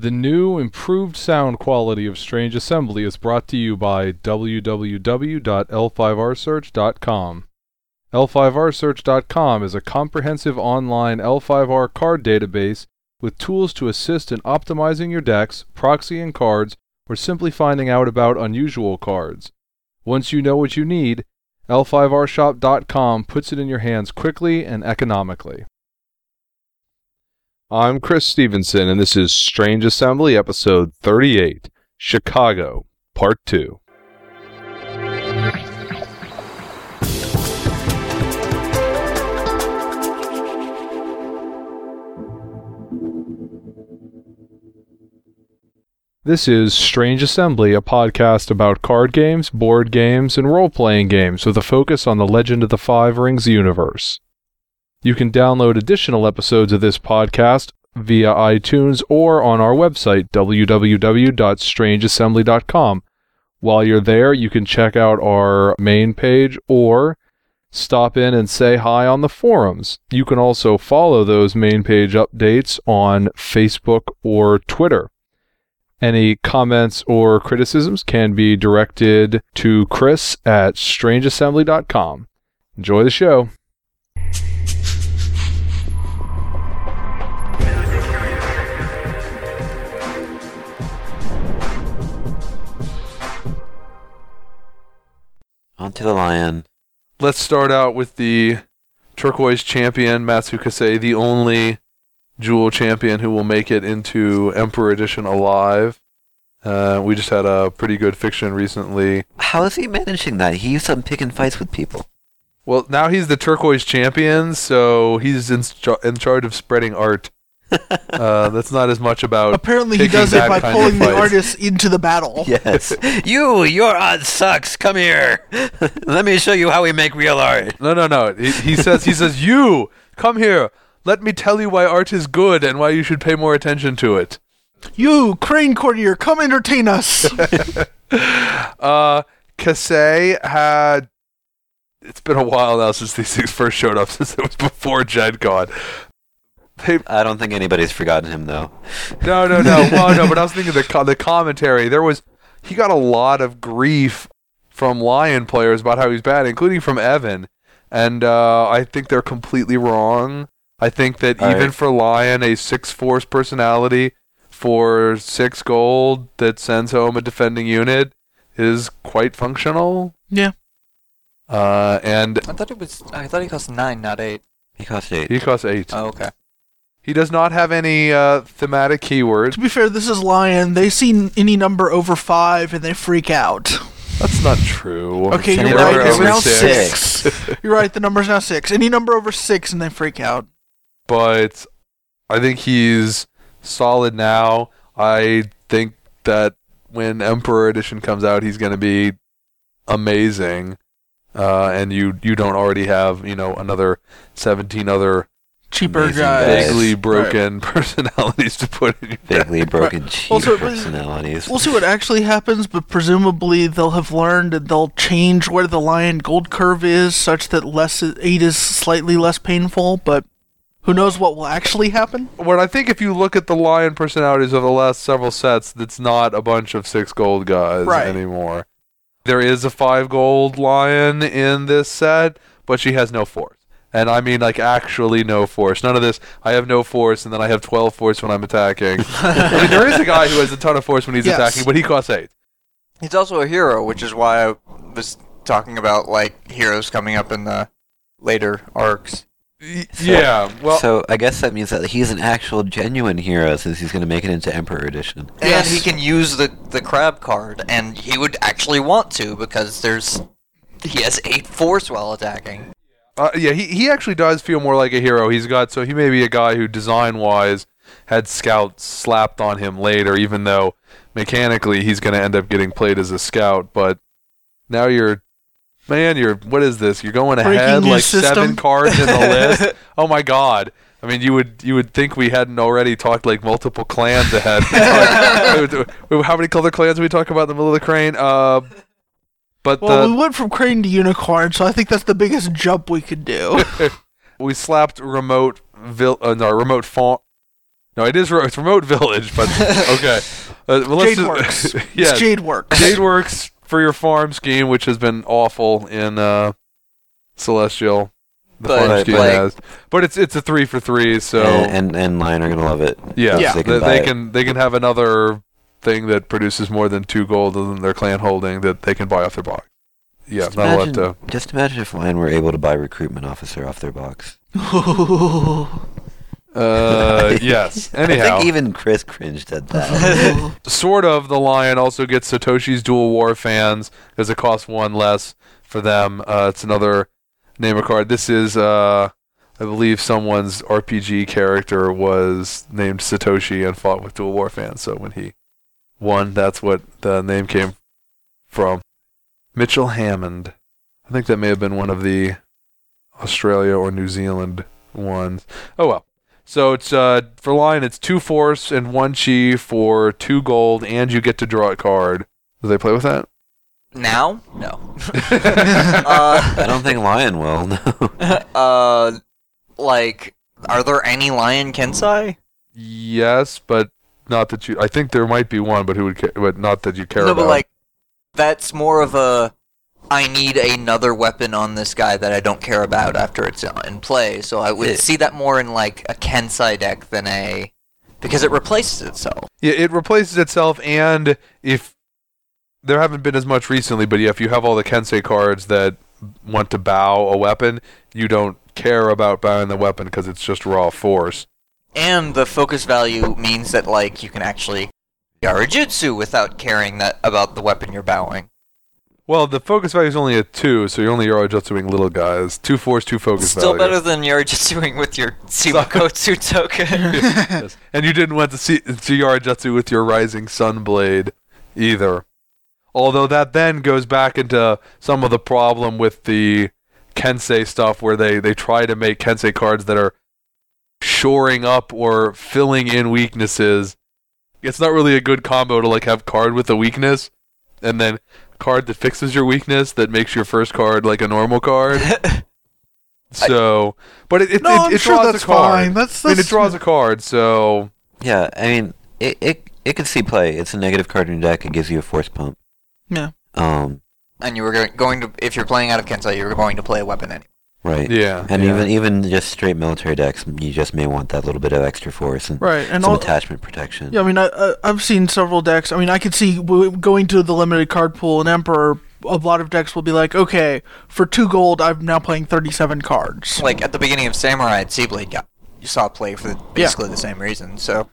The new improved sound quality of Strange Assembly is brought to you by www.l5rsearch.com. L5rsearch.com is a comprehensive online L5R card database with tools to assist in optimizing your decks, proxying cards, or simply finding out about unusual cards. Once you know what you need, L5rshop.com puts it in your hands quickly and economically. I'm Chris Stevenson, and this is Strange Assembly, episode 38 Chicago, part 2. This is Strange Assembly, a podcast about card games, board games, and role playing games with a focus on the Legend of the Five Rings universe. You can download additional episodes of this podcast via iTunes or on our website, www.strangeassembly.com. While you're there, you can check out our main page or stop in and say hi on the forums. You can also follow those main page updates on Facebook or Twitter. Any comments or criticisms can be directed to Chris at strangeassembly.com. Enjoy the show. Onto the lion. Let's start out with the turquoise champion, Matsukase, the only jewel champion who will make it into Emperor Edition alive. Uh, we just had a pretty good fiction recently. How is he managing that? He used to pick and fights with people. Well, now he's the turquoise champion, so he's in, char- in charge of spreading art. uh, that's not as much about. Apparently, he does it by pulling the fight. artist into the battle. Yes. you, your art sucks. Come here. Let me show you how we make real art. No, no, no. He, he says, he says, you come here. Let me tell you why art is good and why you should pay more attention to it. You, Crane Courtier, come entertain us. Uh, Kasei had. It's been a while now since these things first showed up, since it was before Gen Con. They, I don't think anybody's forgotten him though. no, no, no. Well, no, but I was thinking the the commentary. There was he got a lot of grief from Lion players about how he's bad, including from Evan, and uh, I think they're completely wrong. I think that All even right. for Lion, a six force personality for six gold that sends home a defending unit is quite functional. yeah. Uh, and I thought it was. I thought he cost nine, not eight. He cost eight. he costs eight. Oh, okay. He does not have any uh, thematic keywords. To be fair, this is Lion. They see any number over five and they freak out. That's not true. Okay, you're number right. It's over now six. six. you're right. The number's now six. Any number over six and they freak out. but I think he's solid now. I think that when Emperor Edition comes out, he's going to be amazing. Uh, and you you don't already have you know another seventeen other Cheaper guys. guys. vaguely broken personalities to put in your deck. Vaguely broken cheap Also, it- personalities. We'll see what actually happens, but presumably they'll have learned and they'll change where the lion gold curve is, such that less eight is slightly less painful. But who knows what will actually happen? What I think if you look at the lion personalities of the last several sets, it's not a bunch of six gold guys Right. anymore. There is a five gold lion in this set, but she has no force. And I mean like actually no force. None of this I have no force and then I have twelve force when I'm attacking. I mean there is a guy who has a ton of force when he's Yes. attacking, but he costs eight. He's also a hero, which is why I was talking about like heroes coming up in the later arcs. Y- yeah. Well so I guess that means that he's an actual genuine hero since he's going to make it into Emperor Edition. And he can use the the crab card, and he would actually want to because there's he has eight force while attacking. Uh, yeah, he, he actually does feel more like a hero. He's got so he may be a guy who design wise had scouts slapped on him later, even though mechanically he's going to end up getting played as a scout. But now you're, man, you're what is this? You're going Breaking ahead like system. seven cards in the list. Oh my god! I mean, you would you would think we hadn't already talked like multiple clans ahead. How many color clans did we talk about in the middle of the crane? Uh, but Well, the, we went from crane to unicorn, so I think that's the biggest jump we could do. we slapped remote vil- uh, no remote fawn No, it is. re- It's remote village, but okay. Uh, well, Jade just- works. It's Jade works. Jade works for your farm scheme, which has been awful in uh, Celestial. The But, farm like- scheme has, but it's it's a three for three. So and, and and Lion are gonna love it. yeah, Yeah. they, They can they buy can they can have another thing that produces more than two gold in their clan holding that they can buy off their box. Yeah, Just not a lot imagine, to. just imagine if Lion were able to buy recruitment officer off their box. Uh, yes. Anyhow, I think even Chris cringed at that. sort of the lion also gets Satoshi's Dual War fans because it costs one less for them. Uh, it's another name a card. This is, uh, I believe, someone's RPG character was named Satoshi and fought with Dual War fans. So when he won, that's what the name came from. Mitchell Hammond. I think that may have been one of the Australia or New Zealand ones. Oh well. So it's uh for lion it's two force and one chi for two gold and you get to draw a card. Do they play with that? Now? No. uh, I don't think Lion will. No. uh, like, are there any Lion Kensai? yes, but not that you. I think there might be one, but who would? Ca- but not that you care no, about. but like, that's more of a. I need another weapon on this guy that I don't care about after it's in play. So I would see that more in like a Kensai deck than a, because it replaces itself. yeah, it replaces itself, and if there haven't been as much recently, but yeah, if you have all the Kensai cards that want to bow a weapon, you don't care about bowing the weapon because it's just raw force. And the focus value means that like you can actually Yarajutsu without caring that about the weapon you're bowing. Well, the focus value is only a two, so you're only Yarojutsuing little guys. Two force, two focus Still value. better than Yarajutsuing with your Simakotsu token. Yes. And you didn't want to see to Yarajutsu with your Rising Sun Blade either. Although that then goes back into some of the problem with the Kensai stuff where they, they try to make Kensai cards that are shoring up or filling in weaknesses. It's not really a good combo to like have card with a weakness and then card that fixes your weakness that makes your first card like a normal card. So, but it it, No, it, I'm it sure draws that's a card. fine. That's, I mean, it draws a card, so yeah, I mean, it, it it could see play. It's a negative card in your deck. It gives you a force pump. Yeah. Um. and you were going to, if you're playing out of Kensai, you were going to play a weapon anyway. Right. yeah. And yeah. even even just straight military decks, you just may want that little bit of extra force and right. And some all, attachment protection. yeah, I mean, I, I, I've seen several decks. I mean, I could see going to the limited card pool and Emperor. A lot of decks will be like, okay, for two gold, I'm now playing 37 cards. Like at the beginning of Samurai, Seablade got you saw play for basically the same reason. So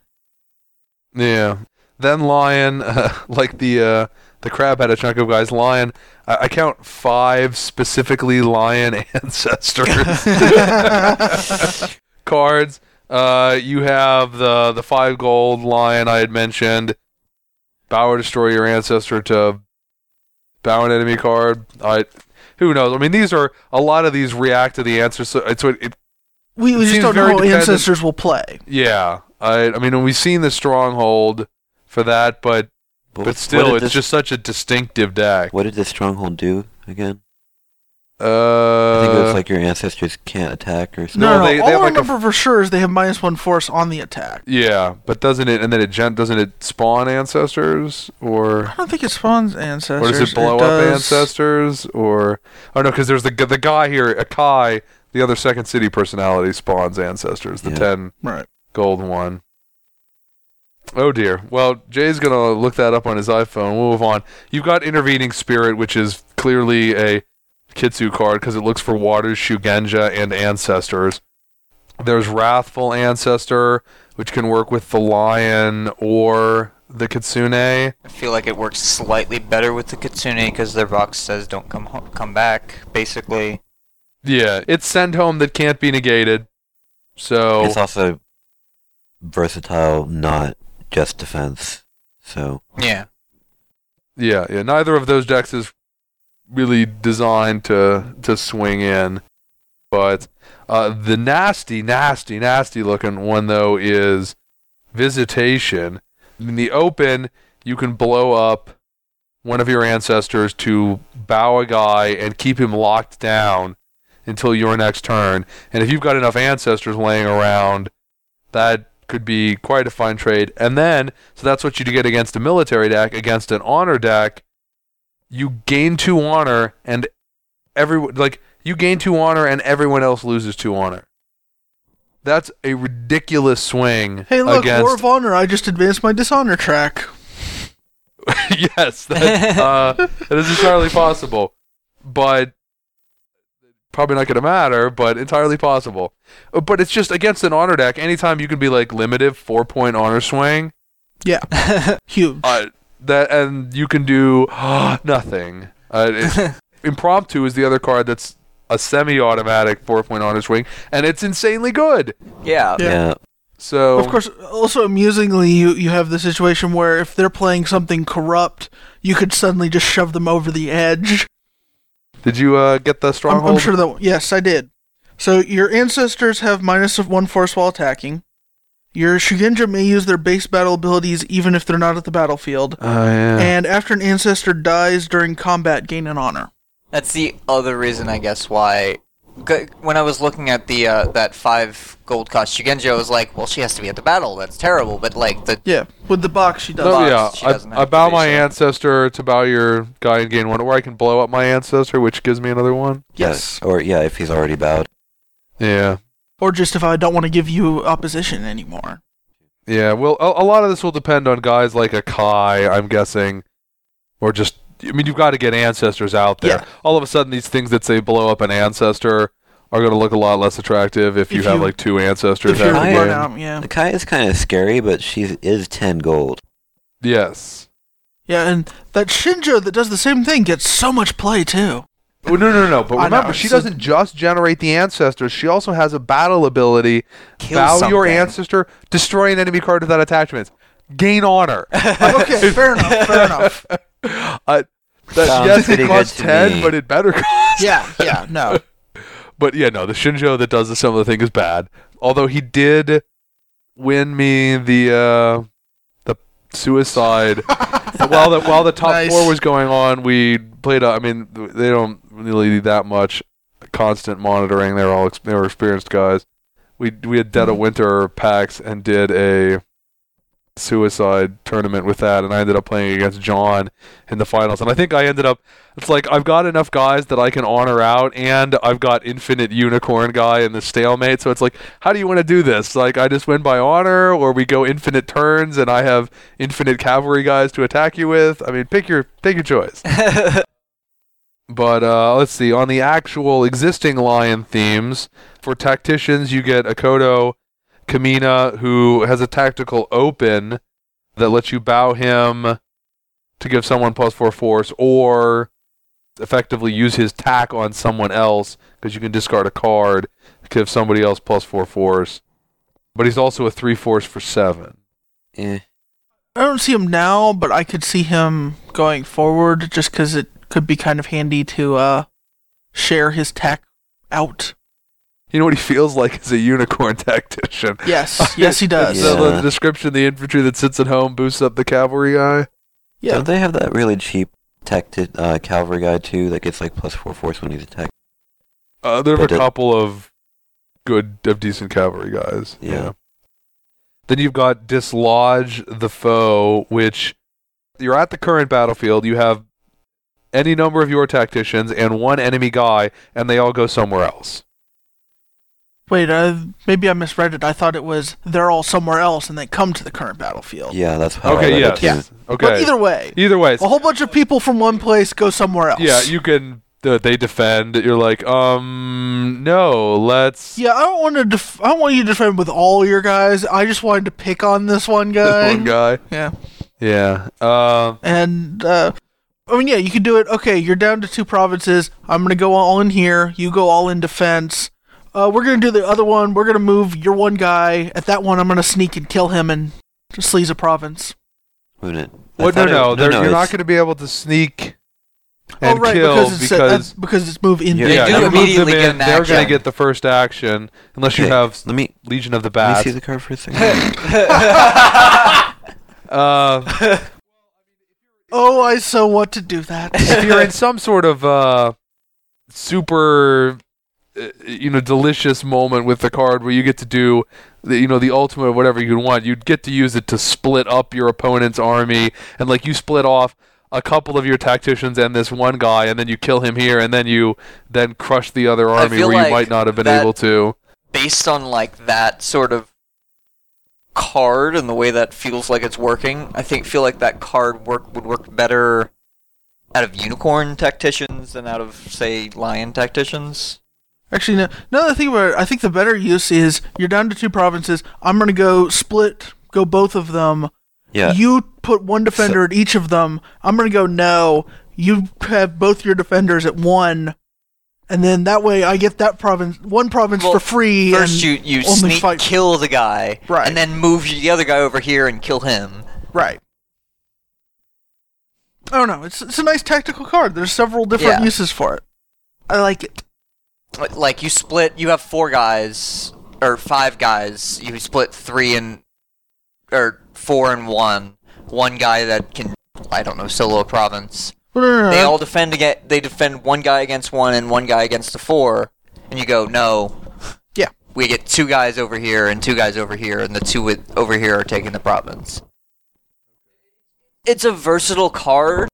yeah. Then lion, uh, like the uh, the crab had a chunk of guys. Lion, I, I count five specifically lion ancestors cards. Uh, you have the the five gold lion I had mentioned. Bow or destroy your ancestor to bow an enemy card. I who knows? I mean, these are a lot of these react to the answer. So it's what it we we just don't know how dependent- ancestors will play. Yeah, I I mean we've seen the stronghold for that, but But, but still, it's this, just such a distinctive deck. What did this stronghold do again? Uh, I think it was like your ancestors can't attack or something. No, No, no, they- they all have I like a remember for sure is they have minus one force on the attack. yeah, but doesn't it? And then it gen- doesn't it spawn ancestors or I don't think it spawns ancestors. or does it blow up does- ancestors or oh no? Because there's the the guy here, Akai, the other second city personality spawns ancestors. The Yeah. ten Right. gold one. Oh dear. Well, Jay's gonna look that up on his iPhone. We'll move on. You've got intervening spirit, which is clearly a Kitsu card because it looks for waters, Shugenja, and ancestors. There's wrathful ancestor, which can work with the lion or the kitsune. I feel like it works slightly better with the Kitsune because their box says don't come ho- come back. Basically, Yeah, it's send home that can't be negated. So It's also versatile, not just defense. So yeah. Yeah, yeah. Neither of those decks is really designed to to swing in, but uh, the nasty, nasty, nasty looking one though is Visitation. In the open, you can blow up one of your ancestors to bow a guy and keep him locked down until your next turn. And if you've got enough ancestors laying around, that could be quite a fine trade. And then, so that's what you get against a military deck. Against an honor deck, you gain two honor, and every like you gain two honor, and everyone else loses two honor. That's a ridiculous swing. Hey, look, against War of Honor. I just advanced my dishonor track. yes, that, uh, that is entirely possible, but probably not going to matter. But entirely possible. Uh, But it's just against an honor deck. Anytime you can be like limited four point honor swing, Yeah, huge. uh, that and you can do nothing. Uh, impromptu is the other card that's a semi-automatic four point honor swing, and it's insanely good. Yeah. Yeah. Yeah. So Of course, also amusingly, you you have the situation where if they're playing something corrupt, you could suddenly just shove them over the edge. Did you uh, get the I'm, stronghold? I'm sure that yes, I did. So your ancestors have minus of one force while attacking. Your Shugenja may use their base battle abilities even if they're not at the battlefield. Oh yeah. And after an ancestor dies during combat, gain an honor. That's the other reason, I guess, why. G- When I was looking at the uh, that five gold cost Shugenja, I was like, well, she has to be at the battle. That's terrible. But like the Yeah, with the box she does. No, box, yeah, she I, I bow my so- ancestor to bow your guy and gain one, or I can blow up my ancestor, which gives me another one. Yes. Or yeah, if he's already bowed. Yeah, Or just if I don't want to give you opposition anymore. yeah. Well, a, a lot of this will depend on guys like a Kai, I'm guessing, or just. I mean, you've got to get ancestors out there. Yeah. All of a sudden, these things that say blow up an ancestor are going to look a lot less attractive if you If have you- like two ancestors. If you're out I- again. run out, yeah. The Kai is kind of scary, but she is ten gold. Yes. Yeah, and that Shinjo that does the same thing gets so much play too. Oh, no, no, no. But I know, remember, she so- doesn't just generate the ancestors. She also has a battle ability. Kill bow your ancestor, destroy an enemy card without attachments, gain honor. Okay, fair enough, fair enough. Uh, that, Sounds yes, pretty it good costs to ten, me. but it better cost. Yeah, yeah, no. But yeah, no, the Shinjo that does the similar thing is bad. Although he did win me the uh, the suicide while the while the top Nice. four was going on. We played. uh, I mean, they don't really need that much constant monitoring. They're all ex- they were experienced guys. We we had Dead of Winter packs and did a suicide tournament with that, and I ended up playing against John in the finals. And I think I ended up. It's like I've got enough guys that I can honor out, and I've got infinite unicorn guy in the stalemate. So it's like, how do you want to do this? Like, I just win by honor, or we go infinite turns, and I have infinite cavalry guys to attack you with. I mean, pick your pick your choice. But uh, let's see. On the actual existing lion themes, for tacticians, you get Akodo Kamina, who has a tactical open that lets you bow him to give someone plus four force, or effectively use his tack on someone else because you can discard a card to give somebody else plus four force. But he's also a three force for seven. Eh. I don't see him now, but I could see him going forward just because it could be kind of handy to uh, share his tack out. You know what he feels like as a unicorn tactician. Yes, yes, he does. The, the description: the infantry that sits at home boosts up the cavalry guy. Yeah. Don't they have that really cheap tacti- uh, cavalry guy too that gets like plus four force when he's attacked? Uh, there are a couple of good, of decent cavalry guys. Yeah. Then you've got dislodge the foe, which you're at the current battlefield. You have any number of your tacticians and one enemy guy, and they all go somewhere else. Wait, uh, maybe I misread it. I thought it was they're all somewhere else and they come to the current battlefield. Yeah, that's how I okay. read Yes. it too. But Okay. either way, Either way, a whole bunch of people from one place go somewhere else. yeah, you can. Uh, they defend. You're like, um, no, let's. Yeah, I don't want to. Def- I don't want you to defend with all your guys. I just wanted to pick on this one guy. This guy. one guy. Yeah, Yeah. Um. and uh, I mean, yeah, you could do it. Okay, you're down to two provinces. I'm gonna go all in here. You go all in defense. Uh, we're gonna do the other one. We're gonna move your one guy. At that one, I'm gonna sneak and kill him and just seize a province. Wouldn't it? I Well, no, thought it- no, they're- you're not it's- going to be able to sneak oh and right, kill because it's because uh, because it's move in. Yeah, They yeah, do you move immediately them get in, an they're going to get the first action unless you Okay, have Let me Legion of the let me Bats. see the card for a second. Uh, Oh, I so want to do that. if you're in some sort of uh, super Uh, you know delicious moment with the card where you get to do the, you know the ultimate or whatever you want. You'd get to use it to split up your opponent's army, and like you split off a couple of your tacticians and this one guy, and then you kill him here, and then you then crush the other army where like you might not have been that- able to. based on like that sort of card and the way that feels like it's working, I think feel like that card work would work better out of unicorn tacticians than out of say lion tacticians. Actually, no. Now that I think about it, I think the better use is you're down to two provinces. I'm gonna go split, go both of them. Yeah. You put one defender at each of them. I'm gonna go no. You have both your defenders at one, and then that way I get that province, one province Well, for free. First, you you sneak fight. kill the guy, Right. and then move the other guy over here and kill him. Right. I don't know. It's it's a nice tactical card. There's several different Yeah. uses for it. I like it. Like- Like you split, you have four guys or five guys. You split three and or four and one. One guy that can I don't know solo a province. They all defend against. They defend one guy against one and one guy against the four, and you go no. Yeah. We get two guys over here and two guys over here, and the two with, over here are taking the province. It's a versatile card,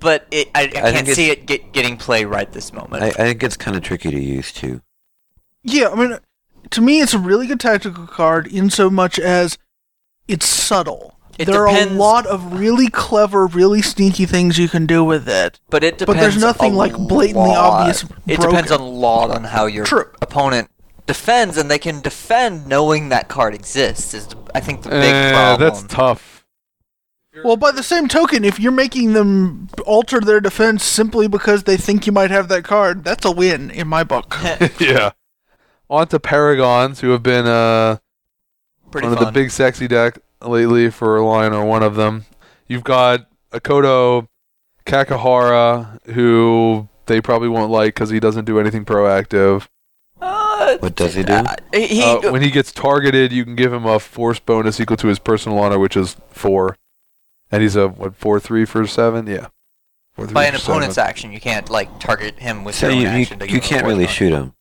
but it, I, I, think can't see it get, getting play right this moment. I, I think it's kind of tricky to use too. Yeah, I mean, to me, it's a really good tactical card in so much as it's subtle. It there are a lot of really clever, really sneaky things you can do with it. but it depends. but there's nothing a like blatantly lot. obvious It depends broken. on lot on how your True. opponent defends, and they can defend knowing that card exists. Is I think the big Eh, problem. that's tough. Well, by the same token, if you're making them alter their defense simply because they think you might have that card, that's a win in my book. yeah. On to Paragons, who have been uh, Pretty one fun. of the big sexy deck lately for Lion or one of them. You've got Akodo Kakahara, who they probably won't like because he doesn't do anything proactive. Uh, What does he do? uh, he, Uh, when he gets targeted, you can give him a force bonus equal to his personal honor, which is four. And he's a what four three for seven? Yeah. Four, three by an for seven. opponent's action, you can't like target him with So your own you, you, action. to you can't really force shoot him. bonus.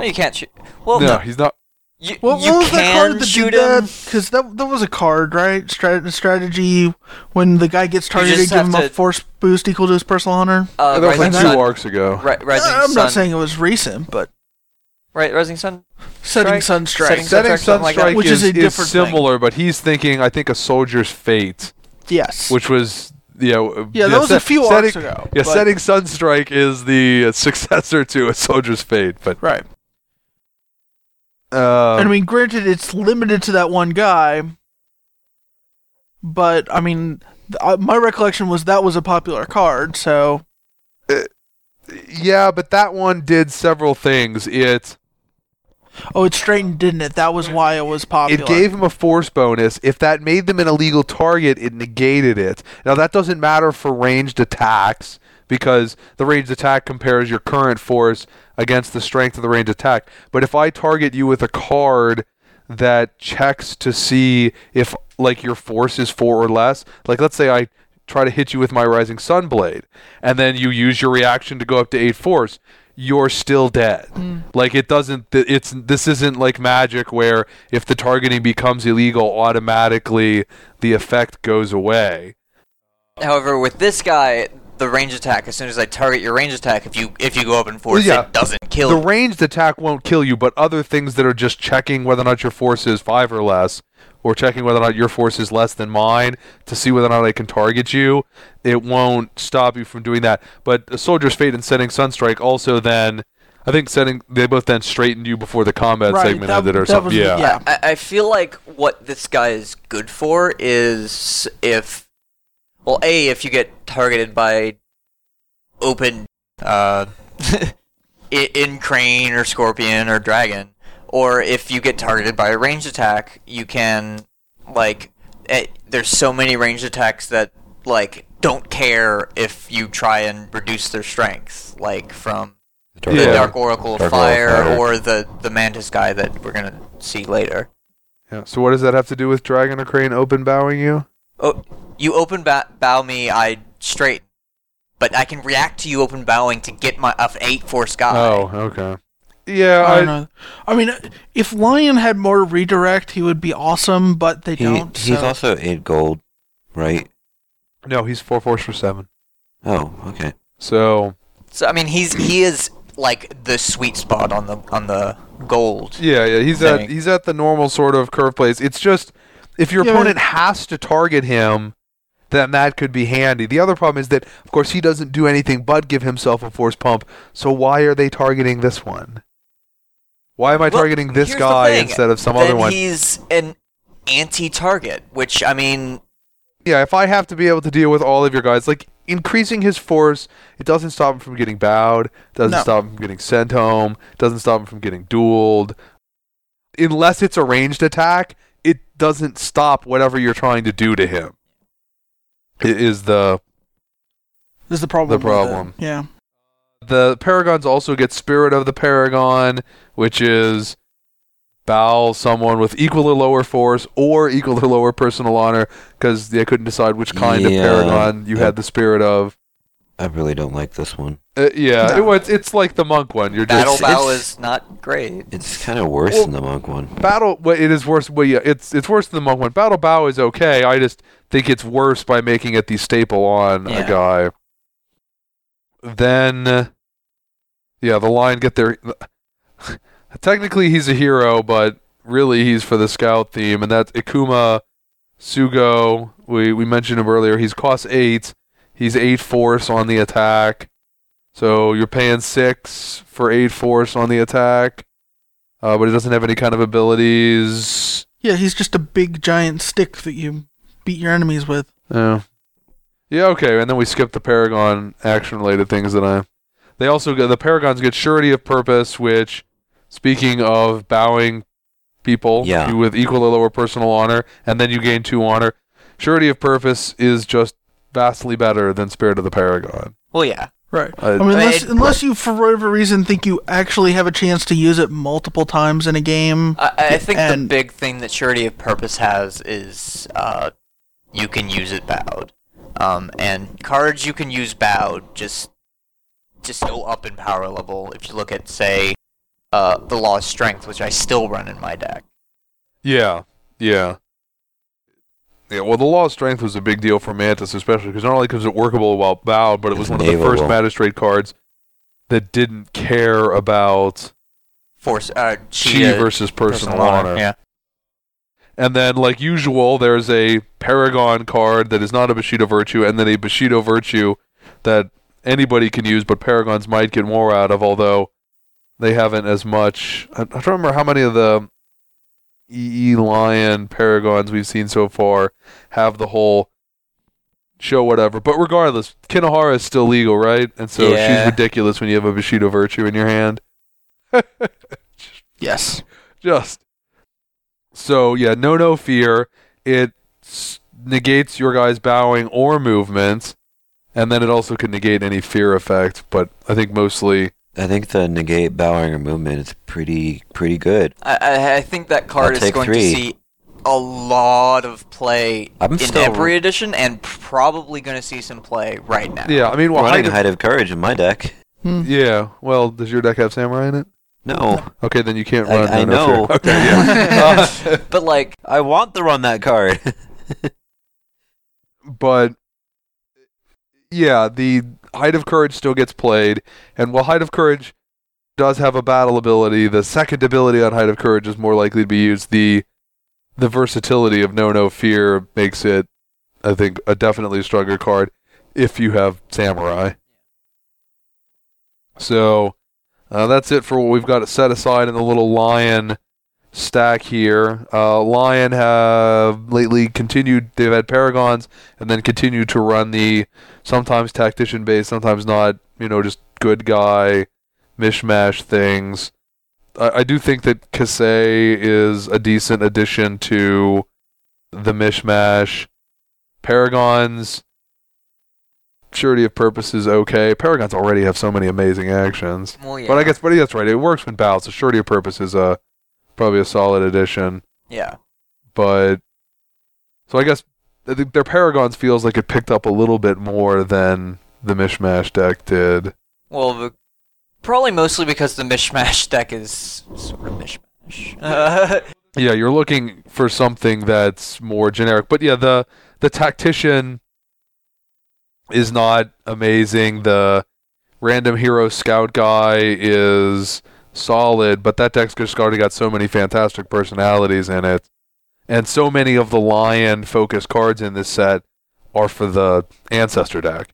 No, you can't shoot. Well, No, he's not. you, What, you what was that card that shoot did him. Because that, that was a card, right? Strat- strategy when the guy gets targeted, just give him have a force boost equal to his personal honor. Uh, that was like two Sun. arcs ago. Ri- Rising I'm Sun. not saying it was recent, but Right, Rising Sun. setting Strike? sun strike. Setting Setting Sunstrike, something like that. Which is, is a different thing. similar, but he's thinking, I think, a soldier's fate, yes. which was yeah, w- yeah, that was a few setting, arcs ago. Yeah, setting Sunstrike is the uh, successor to a soldier's fate, but Right. uh, and I mean, granted, it's limited to that one guy, but I mean, th- uh, my recollection was that was a popular card. So yeah, but that one did several things. It oh, it straightened, didn't it? That was why it was popular. It gave him a force bonus. If that made them an illegal target, it negated it. Now that doesn't matter for ranged attacks because the ranged attack compares your current force against the strength of the ranged attack. But if I target you with a card that checks to see if like your force is four or less, like let's say I try to hit you with my rising sun blade and then you use your reaction to go up to eight force you're still dead. Hmm. Like it doesn't it's this isn't like magic where if the targeting becomes illegal automatically the effect goes away. However, with this guy, the range attack. As soon as I target your range attack, if you if you go up in force, yeah. it doesn't kill. the you. ranged attack won't kill you but other things that are just checking whether or not your force is five or less or checking whether or not your force is less than mine to see whether or not I can target you, it won't stop you from doing that. But a soldier's fate and setting sunstrike also then I think setting they both then straightened you before the combat Right, segment that- ended or something. was- yeah. yeah. I, I feel like what this guy is good for is if, well, a if you get targeted by open, uh, in crane or scorpion or dragon, or if you get targeted by a ranged attack, you can like. eh, there's so many ranged attacks that like don't care if you try and reduce their strength, like from Dark the Yeah. Dark Oracle of Dark Fire, Oracle Fire. or the the Mantis guy that we're gonna see later. Yeah. So what does that have to do with Dragon or Crane open bowing you? Oh, you open ba- bow me, I straight, but I can react to you open bowing to get my of eight force guy. Oh, okay. Yeah, I I, don't know. I mean, uh, if Lion had more redirect, he would be awesome, but they He, don't. he's so- also eight gold, right? no, he's four force for seven. Oh, okay. So So I mean, he's he is like the sweet spot on the on the gold. yeah, yeah, he's at he's at the normal sort of curve plays. It's just if your Yeah, opponent has to target him, then that could be handy. The other problem is that of course he doesn't do anything but give himself a force pump. So why are they targeting this one? Why am I Well, targeting this guy instead of some then other one? He's an anti-target, which I mean, Yeah, if I have to be able to deal with all of your guys, like increasing his force, it doesn't stop him from getting bowed, doesn't No. stop him from getting sent home, doesn't stop him from getting dueled. Unless it's a ranged attack, it doesn't stop whatever you're trying to do to him. It is the This is the problem. the with it. problem. Yeah. the paragons also get spirit of the paragon, which is bow someone with equal or lower force or equal or lower personal honor because they couldn't decide which kind Yeah. of paragon you Yep. had the spirit of. I really don't like this one. Uh, yeah, No. it, was- it's like the monk one. You're just battle It's- bow is not great. It's kind of worse Well- than the monk one. battle. Well, it is worse. Well, yeah, it's it's worse than the monk one. Battle bow is okay. I just think it's worse by making it the staple on Yeah. a guy. Then, uh, yeah, the line get there. Technically, he's a hero, but really, he's for the scout theme, and that's Ikoma Sugo. We we mentioned him earlier. He's cost eight. He's eight force on the attack. So you're paying six for eight force on the attack. Uh, but he doesn't have any kind of abilities. Yeah, he's just a big giant stick that you beat your enemies with. Yeah. Yeah, okay. And then we skip the Paragon action related things that I. They also get the Paragons get surety of purpose, which, speaking of bowing people Yeah. with equal or lower personal honor, and then you gain two honor. Surety of purpose is just vastly better than Spirit of the Paragon. Well, yeah. Right. I- I mean, unless, it- unless you, for whatever reason, think you actually have a chance to use it multiple times in a game. I, I think the big thing that Surety of Purpose has is uh, you can use it bowed. Um, and cards you can use bowed just just go up in power level. If you look at, say, uh, the Law of Strength, which I still run in my deck. Yeah, yeah. Yeah, well, the law of strength was a big deal for Mantis, especially because not only was it workable while bowed, but it was It's one of the first magistrate cards that didn't care about Force uh, chi Cheetah versus personal, honor. Yeah. And then, like usual, there's a Paragon card that is not a Bushido Virtue, and then a Bushido Virtue that anybody can use, but Paragons might get more out of, although they haven't as much. I, I don't remember how many of the EE Lion Paragons we've seen so far have the whole show whatever. But regardless, Kinohara is still legal, right? And so Yeah. she's ridiculous when you have a Bushido Virtue in your hand. Yes. just so yeah no no fear it negates your guys bowing or movement and then it also can negate any fear effect but i think mostly I think the negate bowing or movement is pretty pretty good. I, I, I think that card I'll is going three. to see a lot of play I'm in still- every edition, and probably going to see some play right now. yeah i mean well Running Height of- height of courage in my deck. Hmm. yeah well does your deck have samurai in it No, okay then you can't run I no, no know. okay yeah Uh, But like, I want to run that card. but yeah, the Height of Courage still gets played, and while Height of Courage does have a battle ability, the second ability on Height of Courage is more likely to be used. The the versatility of No No Fear makes it, I think, a definitely stronger card if you have Samurai. So uh, that's it for what we've got set aside in the little Lion stack here. Uh, Lion have lately continued. They've had Paragons and then continued to run the sometimes tactician based, sometimes not. You know, just good guy mishmash things. I, I do think that Kasei is a decent addition to the mishmash. Paragons. Surety of purpose is okay. Paragons already have so many amazing actions. well, yeah, But I guess, but that's right. It works when balanced. So surety of purpose is a probably a solid addition. yeah. But so I guess their Paragons feels like it picked up a little bit more than the mishmash deck did. Well, the Probably mostly because the mishmash deck is sort of mishmash. Uh, Yeah, you're looking for something that's more generic. But yeah, the the tactician is not amazing. The random hero scout guy is solid, but that deck's just already got so many fantastic personalities in it. And so many of the lion focused cards in this set are for the ancestor deck.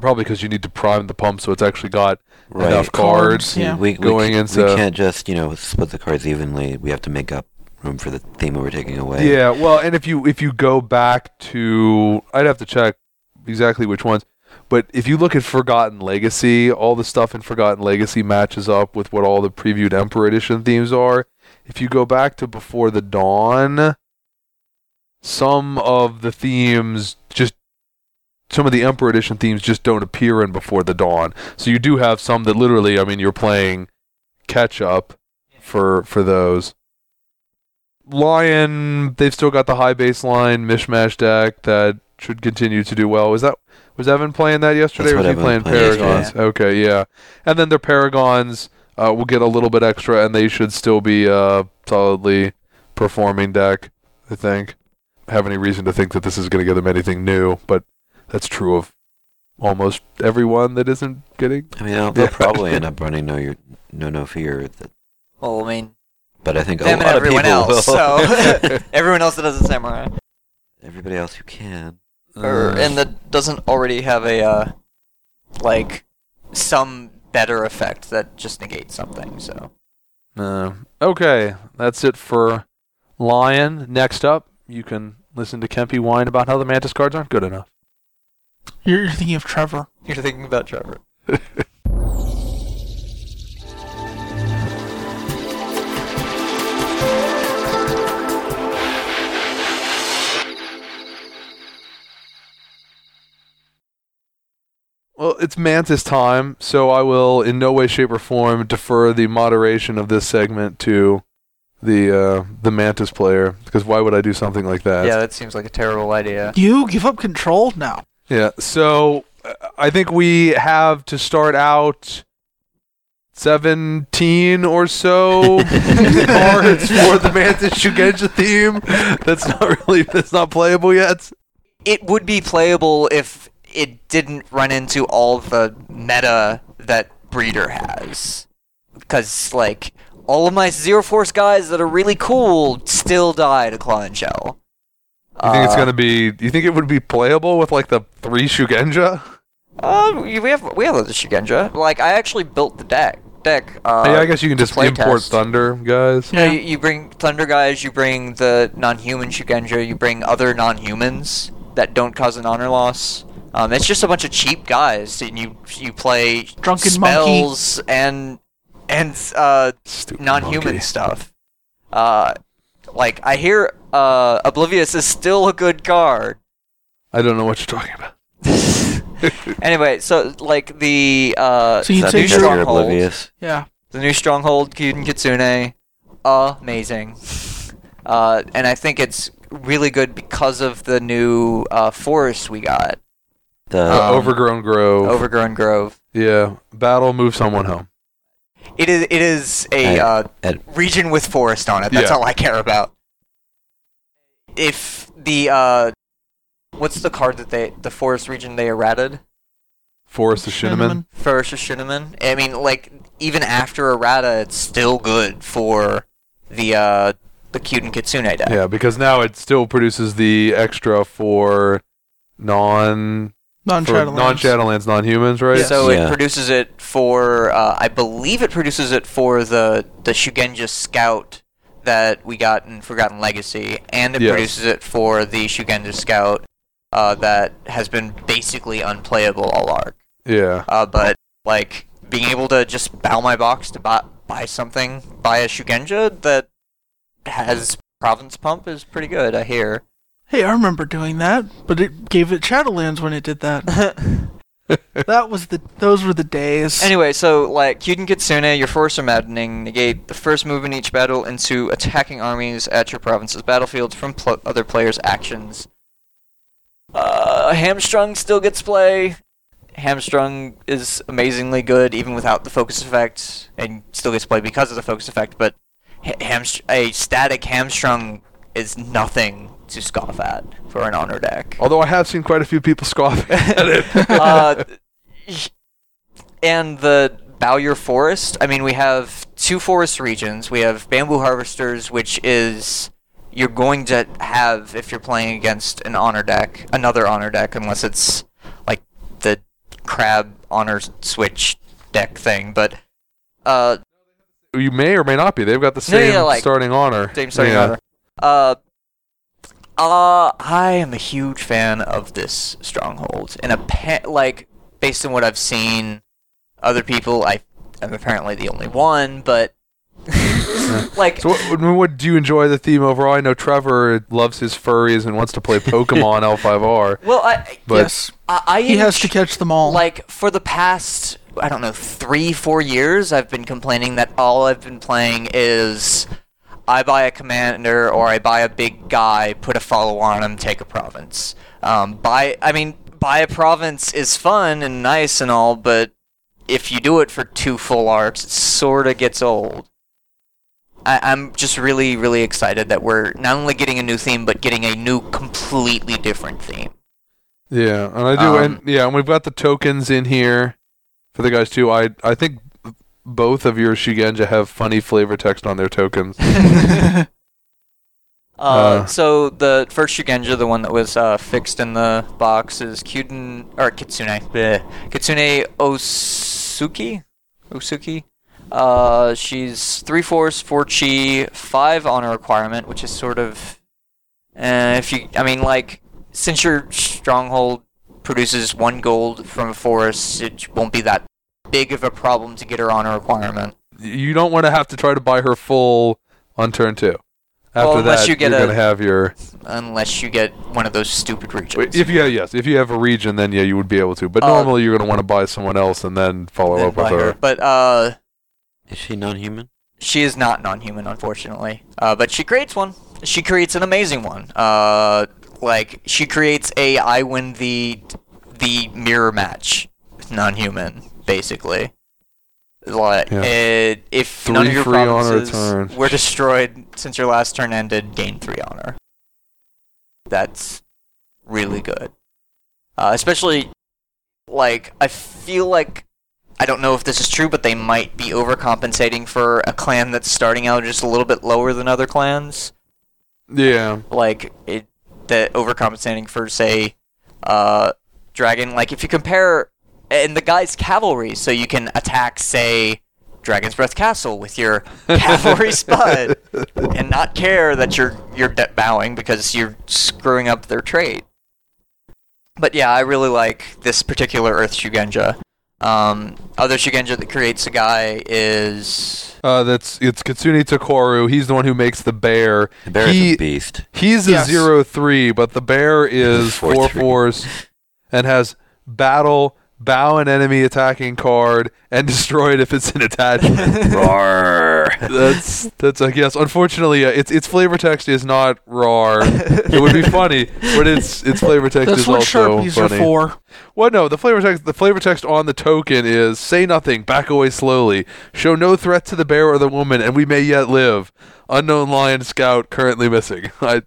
Probably because you need to prime the pump so it's actually got Right. enough cards. Yeah. We, we, going c- into- we can't just you know split the cards evenly. We have to make up room for the theme we're taking away. Yeah, well, and if you if you go back to, I'd have to check exactly which ones, but if you look at Forgotten Legacy, all the stuff in Forgotten Legacy matches up with what all the previewed Emperor Edition themes are. If you go back to Before the Dawn, some of the themes just some of the Emperor Edition themes just don't appear in Before the Dawn. So you do have some that literally, I mean, you're playing catch up for for those. Lion, they've still got the high baseline mishmash deck that should continue to do well. Is that was Evan playing that yesterday, That's or was what he Evan playing played Paragons? Okay, yeah. And then their Paragons uh, will get a little bit extra, and they should still be a solidly performing deck. I think. I have any reason to think that this is going to give them anything new, but that's true of almost everyone that isn't getting. I mean, they'll, they'll Yeah. probably end up running no your no no fear. That, well, I mean, but I think a them and lot everyone of people else. will. So everyone else that does a samurai, Everybody else who can. Or Uh, and that doesn't already have a uh, like some better effect that just negates something. So Uh, okay, that's it for Lion. Next up, you can listen to Kempy whine about how the Mantis cards aren't good enough. You're, you're thinking of Trevor. you're thinking about Trevor. Well, it's Mantis time, so I will in no way, shape, or form defer the moderation of this segment to the uh, the Mantis player, because why would I do something like that? Yeah, that seems like a terrible idea. You give up control now. Yeah. So uh, I think we have to start out seventeen or so cards for the Mantis Shugenja theme. That's not really that's not playable yet. it would be playable if it didn't run into all the meta that Breeder has. Because, like, all of my Zero Force guys that are really cool still die to Claw and Shell. You think it's Uh, gonna be? You think it would be playable with like the three Shugenja? Uh, we have we have the Shugenja. Like, I actually built the deck. Deck. Uh, yeah, I guess you can just import test. Thunder, guys. Know, you, you bring Thunder guys, you bring the non-human Shugenja, you bring other non-humans that don't cause an honor loss. Um, it's just a bunch of cheap guys, and you you play Drunken monkey. spells and and uh, non-human monkey. stuff. Uh, like I hear uh, Oblivious is still a good card. I don't know what you're talking about. Anyway, so like the uh, So you'd That say new because you're you're stronghold. oblivious. Yeah. The new Stronghold, Kyuden Kitsune, amazing. Uh, and I think it's really good because of the new uh, forest we got, The Uh, Um, Overgrown Grove. Overgrown Grove. yeah. Battle. Move someone home. It is it is a uh, at- region with forest on it. That's Yeah. all I care about. If the uh, what's the card that they the forest region they errated? Forest of Shinomen. Forest of Shinomen. I mean, like even after errata, it's still good for the uh the Kyuden Kitsune deck. Yeah, because now it still produces the extra for non Non for Shadowlands. non Shadowlands, non humans, right? Yes. So Yeah. it produces it for, uh, I believe it produces it for the the Shugenja Scout that we got in Forgotten Legacy, and it Yes. produces it for the Shugenja Scout uh, that has been basically unplayable all arc. Yeah. Uh, but like being able to just bow my box to buy buy something, buy a Shugenja that has Province Pump is pretty good. I hear. Hey, I remember doing that, but it gave it Shadowlands when it did that. that was the. Those were the days. Anyway, so like Kyuden Kitsune, your force are maddening. Negate the first move in each battle into attacking armies at your province's battlefields from pl- other players' actions. Uh, Hamstrung still gets play. Hamstrung is amazingly good even without the focus effect, and still gets play because of the focus effect. But ha- hamstr- a static Hamstrung is nothing to scoff at for an honor deck. Although I have seen quite a few people scoff at it. uh, and the Bowyer Forest. I mean, we have two forest regions. We have Bamboo Harvesters, which is you're going to have if you're playing against an honor deck, another honor deck, unless it's like the crab honor switch deck thing. But uh, you may or may not be. They've got the same yeah, like- starting honor. same starting Yeah. honor. Uh, uh, I am a huge fan of this stronghold, and a pa- like based on what I've seen, other people. I am apparently the only one, but like So, what, what- what do you enjoy the theme overall? I know Trevor loves his furries and wants to play Pokemon L5R. well, I But yes, I, I he has to catch them all. like for the past I don't know three four years I've been complaining that all I've been playing is I buy a commander or I buy a big guy, put a follow on him, take a province. Um, buy I mean buy a province is fun and nice and all, but if you do it for two full arcs, it sort of gets old. I, I'm just really, really excited that we're not only getting a new theme, but getting a new, completely different theme. Yeah, and I do, Um, and yeah, and we've got the tokens in here for the guys too. I I think both of your Shugenja have funny flavor text on their tokens. Uh, Uh. so the first Shugenja, the one that was uh, fixed in the box, is Kyuden or Kitsune. bleh. Kitsune Osuki. Osuki. Uh, she's three force, four chi, five honor requirement, which is sort of. Uh, if you, I mean, like, since your stronghold produces one gold from a forest, it won't be that big of a problem to get her honor requirement. you don't want to have to try to buy her full on turn two. After Well, unless that, you get are a- gonna have your. Unless you get one of those stupid regions. If you have, yes, if you have a region, then yeah, you would be able to. But Uh, normally, you're gonna want to buy someone else and then follow Then up with buy her. But uh, Is she non-human? she is not non-human, unfortunately. Uh, but she creates one. She creates an amazing one. Uh, like she creates a I win the the mirror match non-human, basically. Like Yeah. it, if Three none of your provinces were destroyed since your last turn ended, gain three honor. That's really good. Uh, especially, like, I feel like I don't know if this is true, but they might be overcompensating for a clan that's starting out just a little bit lower than other clans. Yeah, Like it, that overcompensating for say, uh, dragon. Like if you compare, and the guy's cavalry, so you can attack say, Dragon's Breath Castle with your cavalry spud, and not care that you're you're de- bowing because you're screwing up their trade. But yeah, I really like this particular Earth Shugenja. Um, other Shugenja that creates a guy is uh, that's it's Kitsune Tokoru. He's the one who makes the bear. The bear He- is a beast. He's a zero three, but the bear is Four four three. force and has battle, bow an enemy attacking card, and destroy it if it's an attachment. Roar! that's that's I guess. Unfortunately, uh, its its flavor text is not raw. it would be funny, but its its flavor text That's is what also sharpies funny. are for. Well, no, the flavor text the flavor text on the token is say nothing, back away slowly, show no threat to the bear or the woman, and we may yet live. Unknown lion scout currently missing. I,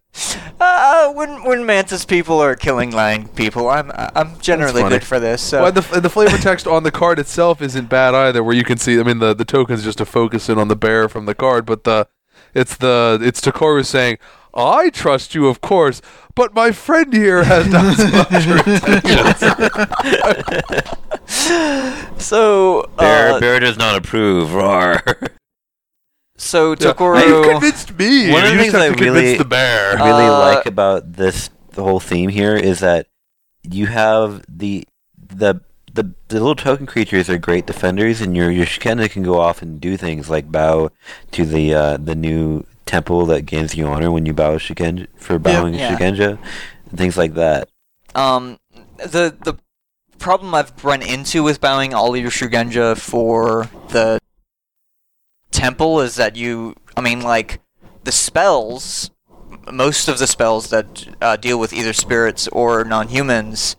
uh, when when mantis people are killing lion people, I'm I'm generally good for this. So well, the, and the flavor text on the card itself isn't bad either, where you can see. I mean, the the token's just to focus in on the bear from the card, but the it's the it's Tokoru saying, "I trust you, of course, but my friend here has not so Bear, uh, bear does not approve. Roar! so You convinced me. One of the things just I really- the bear. really Uh, like about this the whole theme here is that you have the the the, the little token creatures are great defenders, and your your Shugenja can go off and do things like bow to the uh, the new temple that gains you honor when you bow Shugenja for bowing Yeah. Shugenja, and things like that. Um, the the problem I've run into with bowing all your Shugenja for the temple is that you, I mean, like the spells, most of the spells that uh, deal with either spirits or non-humans,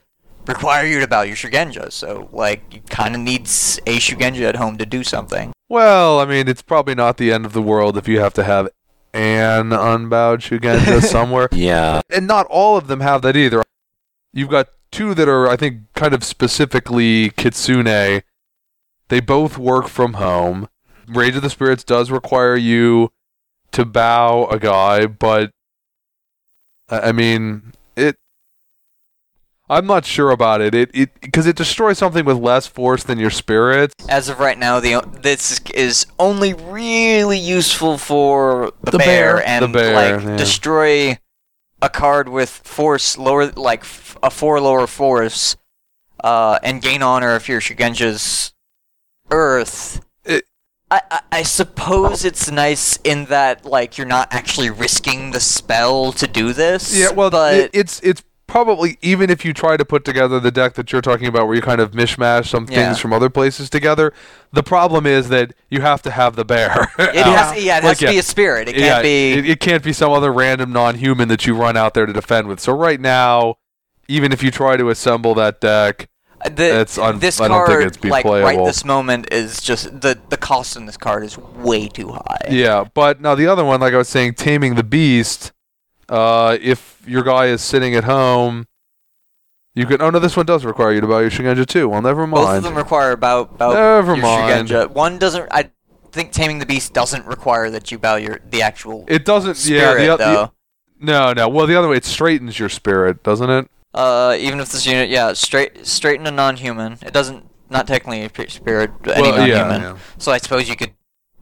require you to bow your Shugenja. So like you kind of need a Shugenja at home to do something. Well, I mean, it's probably not the end of the world if you have to have an unbowed Shugenja somewhere. Yeah. And not all of them have that either. You've got two that are, I think, kind of specifically Kitsune. They both work from home. Rage of the Spirits does require you to bow a guy, but I I mean, it. I'm not sure about it. It it because it destroys something with less force than your spirits. As of right now, the this is only really useful for the, The bear, bear. and The bear, like yeah. destroy a card with force lower, like f- a four lower force, uh, and gain honor if your Shugenja's Earth. It- I, I I suppose it's nice in that like you're not actually risking the spell to do this. Yeah, well, but it, it's it's probably even if you try to put together the deck that you're talking about, where you kind of mishmash some Yeah. things from other places together. The problem is that you have to have the bear. it has, yeah, it has to yeah. be a spirit. It can't yeah, be. It, it can't be some other random non-human that you run out there to defend with. So right now, even if you try to assemble that deck, uh, The, It's un- this I don't card, think it's be like right this moment, is just the the cost in this card is way too high. yeah. But now the other one, like I was saying, taming the beast. Uh, if your guy is sitting at home. You can. Oh no, this one does require you to buy your Shugenja too. Well, never mind. Both of them require about about Never your mind. Shugenja. One doesn't. I think taming the beast doesn't require that you bow your the actual It doesn't. spirit yeah. The, the, though. no, no. Well, the other way, it straightens your spirit, doesn't it? uh, even if this unit, yeah, straight straighten a non-human. It doesn't. Not technically a spirit, any well, yeah, non-human. yeah. So I suppose you could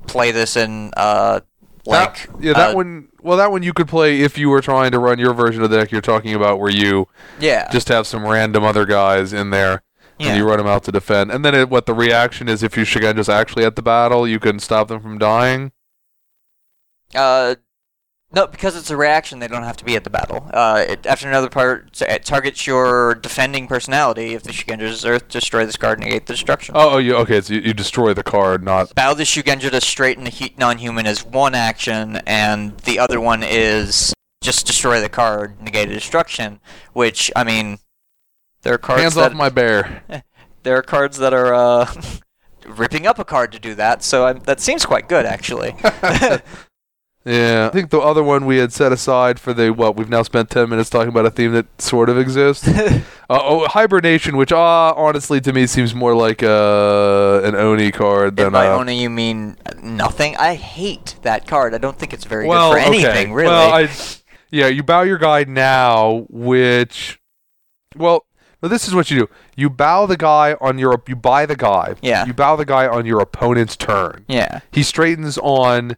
play this in uh like that, yeah, that uh, one. Well, that one you could play if you were trying to run your version of the deck you're talking about, where you yeah just have some random other guys in there yeah. and you run them out to defend. And then it, what the reaction is if you Shugenja's actually at the battle, you can stop them from dying. Uh, no, because it's a reaction, they don't have to be at the battle. Uh, it, after another part, it targets your defending personality. If the Shugenja's Earth, destroy this card, negate the destruction. Oh, oh you, okay. So you, you destroy the card, not. Bow the Shugenja to straighten the he- non-human is one action, and the other one is just destroy the card, negate the destruction. Which I mean, there are cards Hands that off my bear. there are cards that are uh, ripping up a card to do that. So I, that seems quite good, actually. Yeah, I think the other one we had set aside for the what we've now spent ten minutes talking about a theme that sort of exists. uh, oh, hibernation, which uh, honestly to me seems more like uh, an oni card If than by uh, only you mean nothing, I hate that card. I don't think it's very well, good for anything, okay. really. Well, I, yeah, you bow your guy now, which, well, no, this is what you do: you bow the guy on your, you buy the guy, Yeah. you bow the guy on your opponent's turn. yeah. He straightens on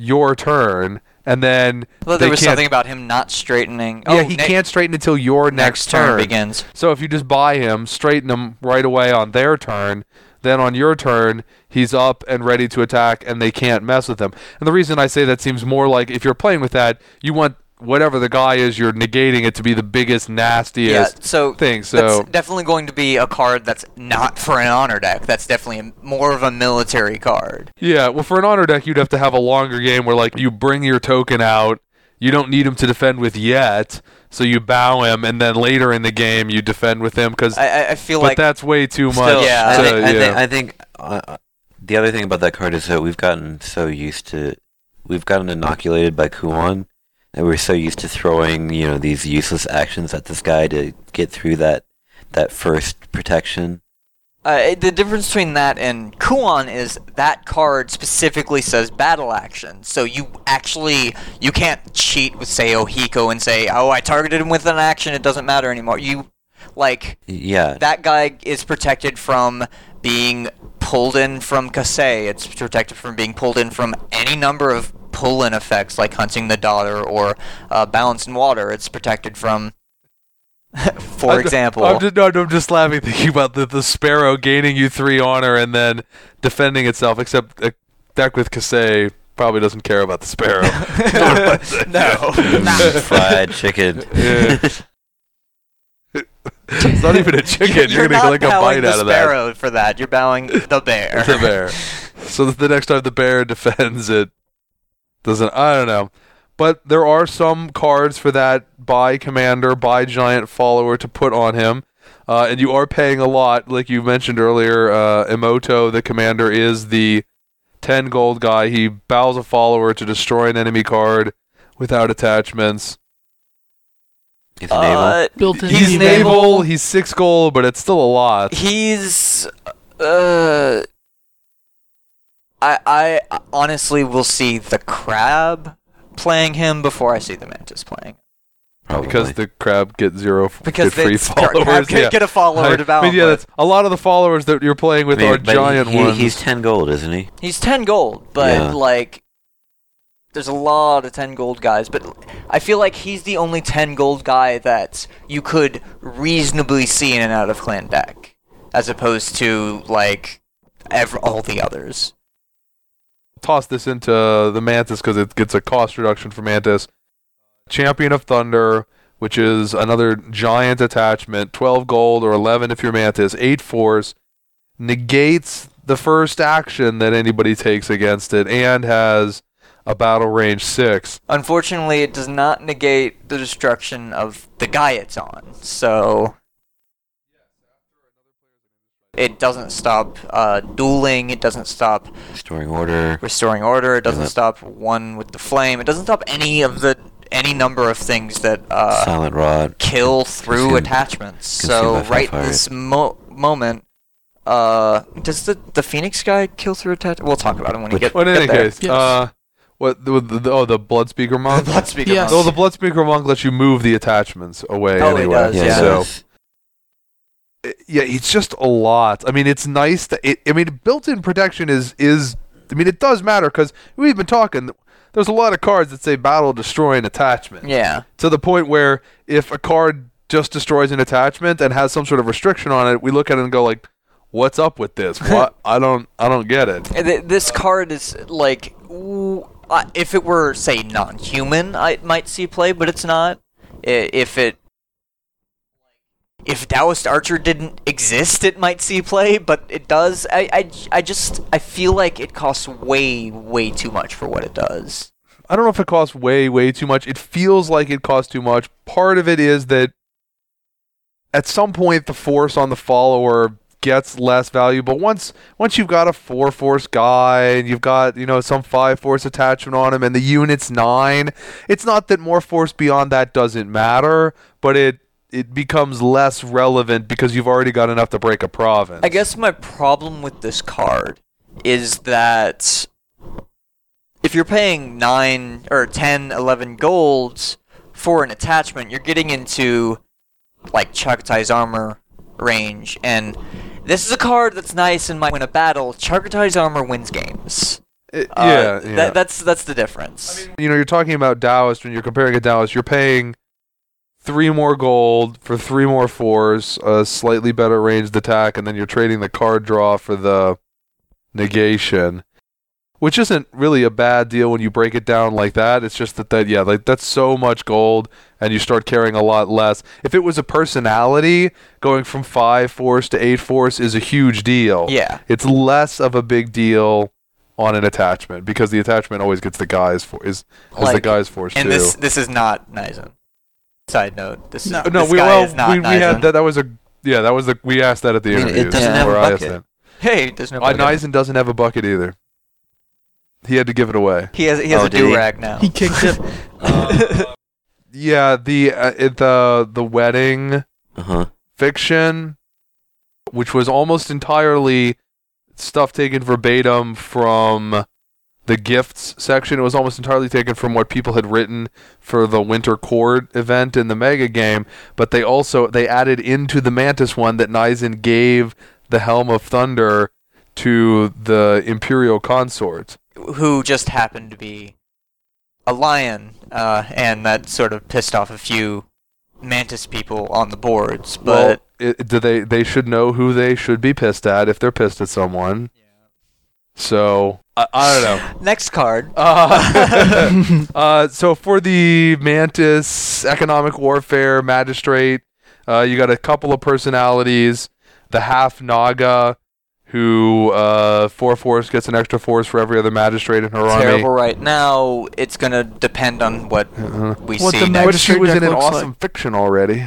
your turn, and then Well, there was something about him not straightening. yeah, oh, he ne- can't straighten until your next, next turn begins. So if you just buy him, straighten him right away on their turn, then on your turn, he's up and ready to attack, and they can't mess with him. And the reason I say that seems more like if you're playing with that, you want whatever the guy is, you're negating it to be the biggest, Yeah, nastiest so thing. So that's definitely going to be a card that's not for an honor deck. That's definitely a, more of a military card. yeah, well, for an honor deck, you'd have to have a longer game where like you bring your token out. You don't need him to defend with yet, so you bow him, and then later in the game you defend with him because. I, I- I feel But like that's way too Still, much. yeah, I to- think, I think, I think uh, uh, the other thing about that card is that we've gotten so used to, we've gotten inoculated by Kuon, and we're so used to throwing, you know, these useless actions at this guy to get through that that first protection. Uh, the difference between that and Kuon is that card specifically says battle action. So you actually you can't cheat with say Ohiko and say, "Oh, I targeted him with an action. It doesn't matter anymore." You like Yeah, that guy is protected from being pulled in from Kasei. It's protected from being pulled in from any number of pull-in effects like hunting the daughter or uh, balance in water. It's protected from, for I'm- example, I'm just, no, I'm just laughing thinking about the, the sparrow gaining you three honor and then defending itself. Except a deck with Kasei probably doesn't care about the sparrow. no. fried chicken. Yeah. it's not even a chicken. You're, You're gonna not get like a bite out of that. sparrow for that. You're bowing the bear. It's a bear. So that the next time the bear defends it doesn't. I don't know. but there are some cards for that by commander, by giant follower to put on him. Uh, and you are paying a lot, like you mentioned earlier. Uh, Emoto, the commander, is the 10 gold guy. He bows a follower to destroy an enemy card without attachments. He's naval. Uh, Built in He's He's naval, naval. he's 6 gold, but it's still a lot. he's uh I I honestly will see the crab playing him before I see the mantis playing. Probably. Because the crab get zero f- Because get free it's- crab followers. can yeah. get a follower I, to battle. I mean, yeah, that's a lot of the followers that you're playing with I mean, are but giant he, ones. He's ten gold, isn't he? he's ten gold, but Yeah. like there's a lot of ten gold guys, but I feel like he's the only ten gold guy that you could reasonably see in and out of clan deck, as opposed to like ev- all the others. Toss this into the Mantis because it gets a cost reduction for Mantis. Champion of Thunder, which is another giant attachment, 12 gold or 11 if you're Mantis, 8 force, negates the first action that anybody takes against it, and has a battle range 6. Unfortunately, it does not negate the destruction of the guy it's on. So it doesn't stop uh, dueling. It doesn't stop Restoring order. restoring order. It doesn't Yeah. stop one with the flame. It doesn't stop any of the any number of things that uh, Silent rod. kill through Consume- attachments. consume So by right fire. this mo- moment. Uh, does the the phoenix guy kill through attachment? We'll talk about him when we Which- get, But in get any there. case, Yes. uh, what the, the, the- oh the blood speaker monk. Blood speaker Yes. Oh, the blood speaker monk lets you move the attachments away Oh, he anyway. does, Yeah, yeah. So does. Yeah, it's just a lot. I mean, it's nice that it. I mean, built-in protection is is. I mean, it does matter because we've been talking. There's a lot of cards that say battle destroy an attachment yeah. to the point where if a card just destroys an attachment and has some sort of restriction on it, we look at it and go like, "What's up with this? What? I don't. I don't get it." Th- This card is like, ooh, if it were say non-human, I might see play, but it's not. I- If it, if Taoist Archer didn't exist, it might see play, but it does. I, I, I just I feel like it costs way way too much for what it does. I don't know if it costs way, way too much. It feels like it costs too much. Part of it is that at some point the force on the follower gets less valuable. Once once you've got a four force guy and you've got, you know, some five force attachment on him and the unit's nine, it's not that more force beyond that doesn't matter, but it it becomes less relevant because you've already got enough to break a province. I guess my problem with this card is that if you're paying 9 or 10, 11 golds for an attachment, you're getting into like Chagotai's armor range and this is a card that's nice and might win a battle. Chagotai's armor wins games. It- Uh, yeah, tha- yeah. that's that's the difference. you know, you're talking about Taoist when you're comparing a Taoist, you're paying three more gold for three more fours, a slightly better ranged attack, and then you're trading the card draw for the negation. Which isn't really a bad deal when you break it down like that. It's just that that yeah, like that's so much gold and you start carrying a lot less. If it was a personality, going from five force to eight force is a huge deal. yeah. It's less of a big deal on an attachment because the attachment always gets the guys for is is the guys force And too. this this is not Nizen. Side note, this No. is no, this we guy well is not we, we had that. That was a yeah. That was the we asked that at the I mean, it interview. doesn't have a where I asked bucket. that. Hey, there's no Uh, bucket. Nizen doesn't have a bucket either. He had to give it away. He has he has Oh, a do rag now. He kicked it. Yeah, the uh, it, the the wedding Uh huh. fiction, which was almost entirely stuff taken verbatim from the gifts section. It was almost entirely taken from what people had written for the Winter Court event in the Mega game. But they also they added into the Mantis one that Nizen gave the Helm of Thunder to the Imperial Consort. who just happened to be a lion, uh, and that sort of pissed off a few mantis people on the boards. But well, it, do they they should know who they should be pissed at if they're pissed at someone. So I, I don't know. next card, Uh, uh, so for the Mantis economic warfare magistrate, uh, you got a couple of personalities. The half Naga, who uh, four force gets an extra force for every other magistrate in her Terrible army. Terrible right now. It's gonna depend on what Uh, we What see the next. but she Magistrate was in an looks awesome fiction already.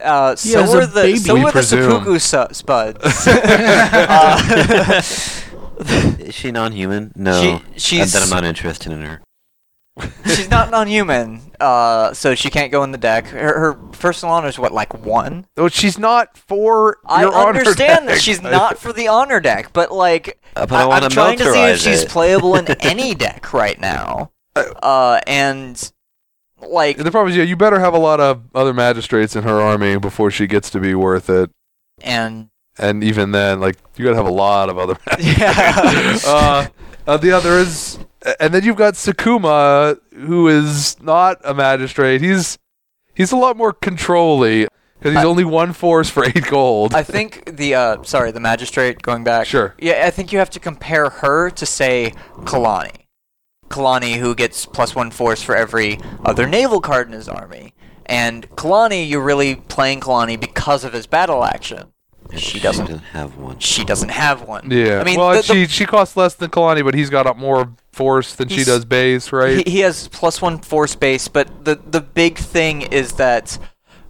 Uh, so as a were the baby. so We were the presume. seppuku su- spuds. uh, Is she non-human? No. She- she's- then I'm not interested in her. she's not non-human, uh, so she can't go in the deck. Her, her personal honor is what, like one? Oh, she's not for I your honor understand that deck. she's not for the honor deck, but like, Uh, but I I, wanna am trying to see if she's it. playable in any deck right now. Uh, and like, The problem is, yeah, you better have a lot of other magistrates in her army before she gets to be worth it. and And even then, like, you gotta have a lot of other Yeah. uh, uh, the other is, and then you've got Sakuma, who is not a magistrate. He's he's a lot more controlly because he's I- only one force for eight gold. I think the uh, sorry, the magistrate going back. Sure. Yeah, I think you have to compare her to say Kalani. Kalani, who gets plus one force for every other naval card in his army, and Kalani, you're really playing Kalani because of his battle action. And She doesn't. have one. She doesn't have one. yeah. I mean, well, the- the- she she costs less than Kalani, but he's got a more force than she does base, right? He, he has plus one force base, but the the big thing is that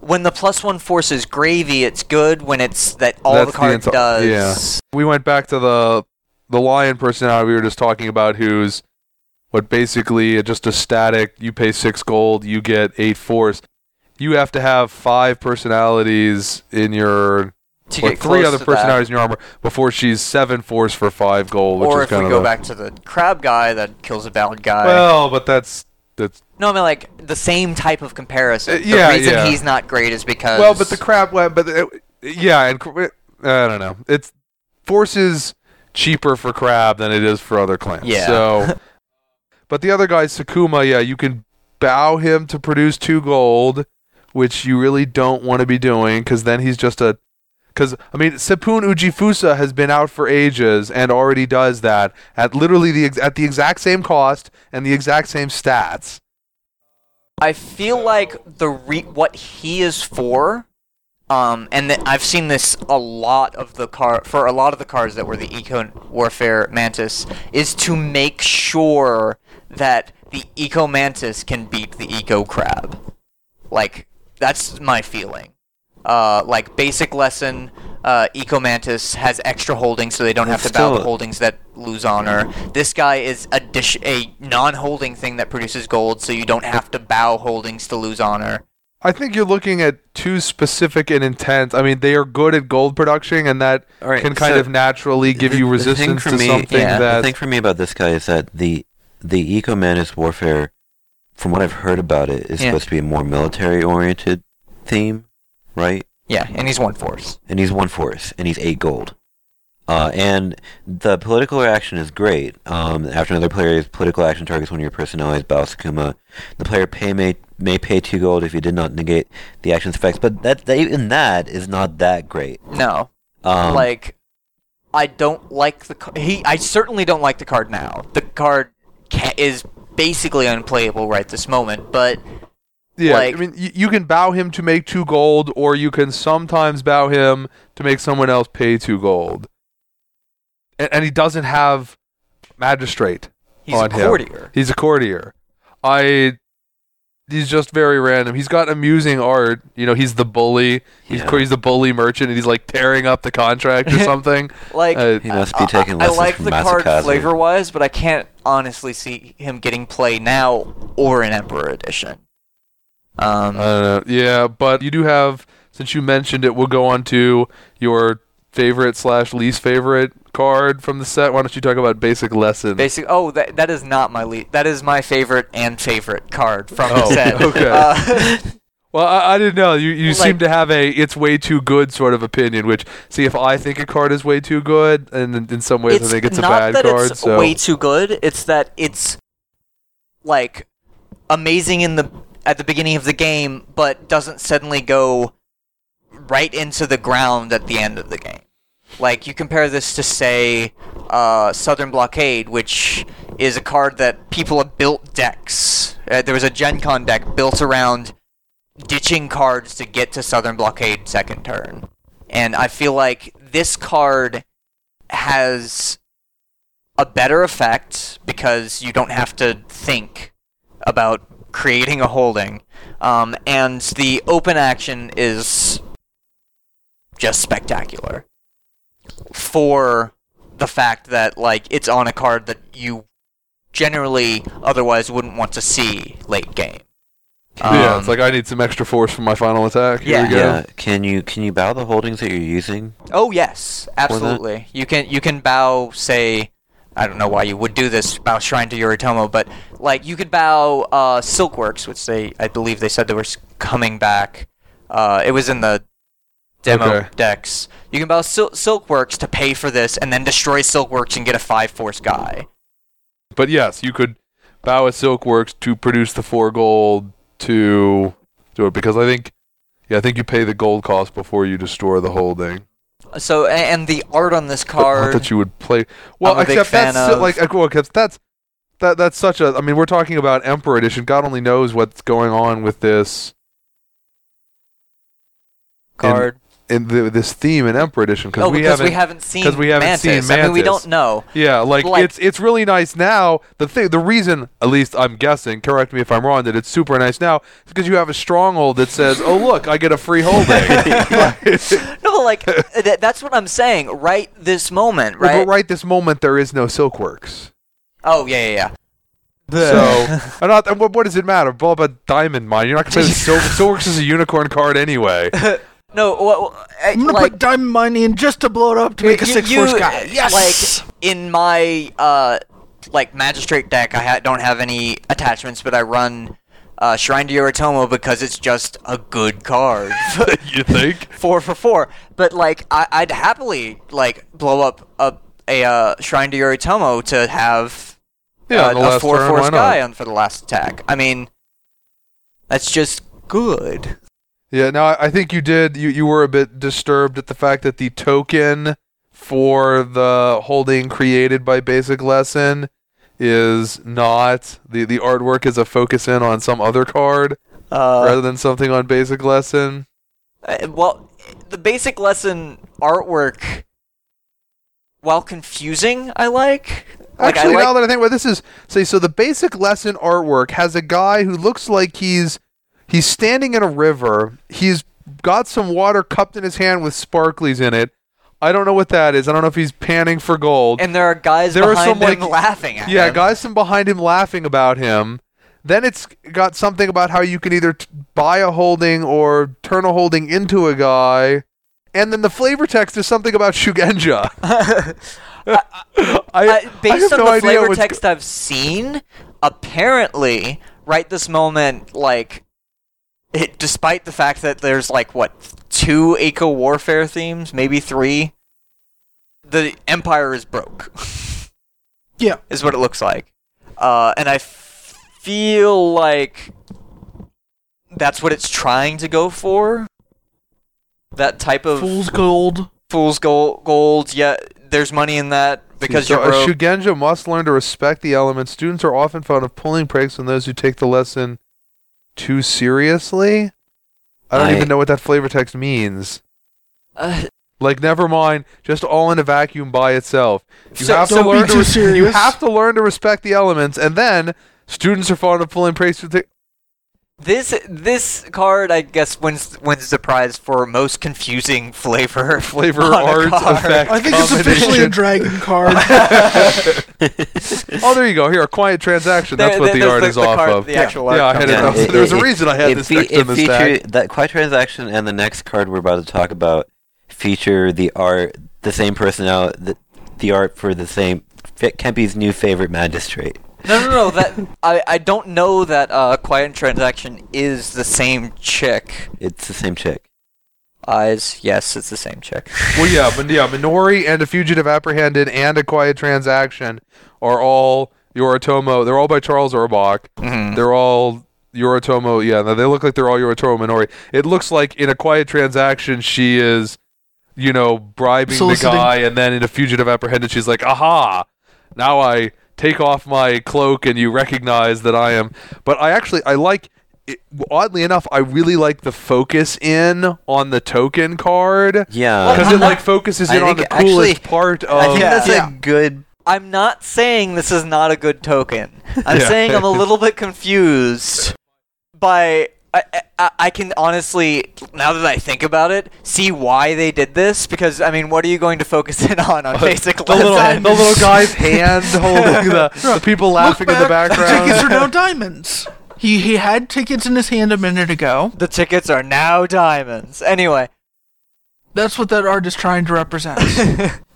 when the plus one force is gravy, it's good. When it's that all That's the card enti- does. yeah. we went back to the the lion personality we were just talking about, who's what basically just a static. You pay six gold, you get eight force. You have to have five personalities in your To or get three other to that. personalities in your armor before she's seven force for five gold, which Or if we go a- back to the crab guy that kills a bad guy. Well, but that's that's no, I mean like the same type of comparison. Uh, the yeah, reason yeah. he's not great is because well, but the crab web, but uh, yeah, and cr- I don't know. It's forces cheaper for crab than it is for other clans. Yeah. So, but the other guy, Sakuma, yeah, you can bow him to produce two gold, which you really don't want to be doing because then he's just a. Because I mean, Sepun Ujifusa has been out for ages and already does that at literally the ex- at the exact same cost and the exact same stats. I feel like the re- what he is for, um, and th- I've seen this a lot of the car for a lot of the cards that were the Eco Warfare Mantis is to make sure that the Eco Mantis can beat the Eco Crab. Like that's my feeling. Uh, like basic lesson, uh, Eco Mantis has extra holdings, so they don't have It's to bow still- holdings that lose honor. This guy is addition- a non-holding thing that produces gold, so you don't have to bow holdings to lose honor. I think you're looking at too specific and intense. I mean, they are good at gold production, and that All right, can kind so of naturally give the- you the thing resistance for to me- something yeah, the that. The thing for me about this guy is that the the Eco Mantis Warfare, from what I've heard about it, is Yeah. supposed to be a more military oriented theme, right? Yeah, and he's one force. And he's one force, and he's eight gold. Uh, and the political reaction is great. Um, after another player's political action targets one of your personalities, Balsakuma, the player pay may may pay two gold if you did not negate the action's effects. But that, that even that is not that great. No, Um, like I don't like the ca- he. I certainly don't like the card now. The card ca- is basically unplayable right this moment. But yeah, like- I mean, y- you can bow him to make two gold, or you can sometimes bow him to make someone else pay two gold. And, and he doesn't have magistrate. he's on a him. courtier. He's a courtier. I. He's just very random. He's got amusing art. You know, he's the bully. He's Yeah. he's the bully merchant, and he's like tearing up the contract or something. Like Uh, He must be I- taking I, I lessons like from the card Masakazu. flavor wise, but I can't honestly see him getting play now or in Emperor Edition. Um, I don't know. Yeah, but you do have, since you mentioned it, we'll go on to your favorite slash least favorite card from the set. Why don't you talk about basic lesson? Basic. Oh, that that is not my lead. That is my favorite and favorite card from the Oh, set. okay. Uh, well, I, I didn't know. You you Like- seem to have a it's way too good sort of opinion. Which see if I think a card is way too good, and in, in some ways I think it's a bad card. it's so way too good. It's that it's like amazing in the at the beginning of the game, but doesn't suddenly go right into the ground at the end of the game. Like you compare this to say uh, Southern Blockade, which is a card that people have built decks. Uh, there was a Gen Con deck built around ditching cards to get to Southern Blockade second turn. And I feel like this card has a better effect because you don't have to think about creating a holding, um, and the open action is just spectacular for the fact that like it's on a card that you generally otherwise wouldn't want to see late game. yeah, Um, it's like I need some extra force for my final attack. Here Yeah. we go. Yeah. Can you can you bow the holdings that you're using? Oh yes, absolutely. You can you can bow say I don't know why you would do this bow shrine to Yoritomo, but like you could bow uh, Silkworks, which they I believe they said they were coming back. Uh, it was in the demo Okay. decks. You can bow Sil- Silkworks to pay for this, and then destroy Silkworks and get a five force guy. But yes, you could bow a Silkworks to produce the four gold to do it because I think, yeah, I think you pay the gold cost before you destroy the holding. So and the art on this not card. that you would play. Well, I'm except that's of- like uh, well, 'cause that's that that's such a. I mean, we're talking about Emperor Edition. God only knows what's going on with this card. In the, this theme in Emperor Edition because oh, we haven't. we haven't seen 'cause we haven't Mantis. seen I mean, we don't know. Yeah, like, Like- it's it's really nice now. The thing, the reason, at least I'm guessing, correct me if I'm wrong, that it's super nice now is because you have a stronghold that says, "Oh look, I get a free holding." No, like th- that's what I'm saying. Right this moment, Well, right? But right this moment, there is no Silkworks. Oh yeah, yeah, So, I'm not, and what, what does it matter? Blah blah diamond mine. You're not gonna play the Sil- Silkworks is a unicorn card anyway. Yeah. No, what, I'm gonna like put diamond mine in just to blow it up to make a six you- force guy. Yes. Like in my uh, like magistrate deck, I ha- don't have any attachments, but I run uh, Shrine to Yoritomo because it's just a good card. you think? four for four. But like, I- I'd happily like blow up a a uh, Shrine to Yoritomo to have Yeah, uh, a four turn, force guy on for the last attack. I mean, that's just good. Yeah, no, I think you did. You you were a bit disturbed at the fact that the token for the holding created by Basic Lesson is not the the artwork is a focus in on some other card Uh, rather than something on Basic Lesson. Uh, well, the basic lesson artwork, while confusing, I like. Like Actually, I now that I think about it, this is say so the Basic Lesson artwork has a guy who looks like he's he's standing in a river. He's got some water cupped in his hand with sparklies in it. I don't know what that is. I don't know if he's panning for gold. and there are guys there are behind some, him like- laughing at Yeah, him. Yeah, guys from behind him laughing about him. Then it's got something about how you can either t- buy a holding or turn a holding into a guy. And then the flavor text is something about Shugenja. I, Uh, based have on no the flavor text I've seen, apparently, right this moment, like, it, despite the fact that there's like what two eco warfare themes, maybe three, the empire is broke. Yeah. is what it looks like, uh, and I f- feel like that's what it's trying to go for. That type of Fool's gold. fool's gold. Gold. Yeah, there's money in that because so you're a broke. Shugenja must learn to respect the elements. Students are often found of pulling pranks on those who take the lesson too seriously. I don't I- even know what that flavor text means. Uh, Like, never mind, just all in a vacuum by itself. You So- have to learn to res- You have to learn to respect the elements, and then students are fond of pulling with the- This this card, I guess, wins wins the prize for most confusing flavor Flavor, on a art, card. effect. I think it's officially a dragon card. oh, there you go. Here, a quiet transaction. That's There- what the art the- is the off card- of. the actual art yeah, I comes had it. out. up. There was a reason I had it this fe- text it in the feature, stack. That quiet transaction and the next card we're about to talk about feature the art, the same personality, the, the art for the same F- Kempy's new favorite magistrate. No, no, no. That I, I don't know that uh, Quiet Transaction is the same chick. It's the same chick. Eyes, yes, it's the same chick. Well, yeah, but yeah, Minori and a fugitive apprehended and a quiet transaction are all Yoritomo. They're all by Charles Urbach. Mhm. They're all Yoritomo. Yeah, no, they look like they're all Yoritomo Minori. It looks like in a quiet transaction, she is, you know, bribing Soliciting. the guy, and then in a fugitive apprehended, she's like, "Aha! Now I take off my cloak, and you recognize that I am." But I actually I like it, oddly enough, I really like the focus in on the token card Yeah. because it like focuses in on the coolest actually- part of. I think that's Yeah. a good. I'm not saying this is not a good token. I'm Yeah. saying I'm a little bit confused by. I, I, I can honestly, now that I think about it, see why they did this. Because I mean, what are you going to focus in on on basic the little, the little guy's hand holding the, the people laughing in the back, background. Tickets are now diamonds. He he had tickets in his hand a minute ago. The tickets are now diamonds. Anyway, That's what that art is trying to represent.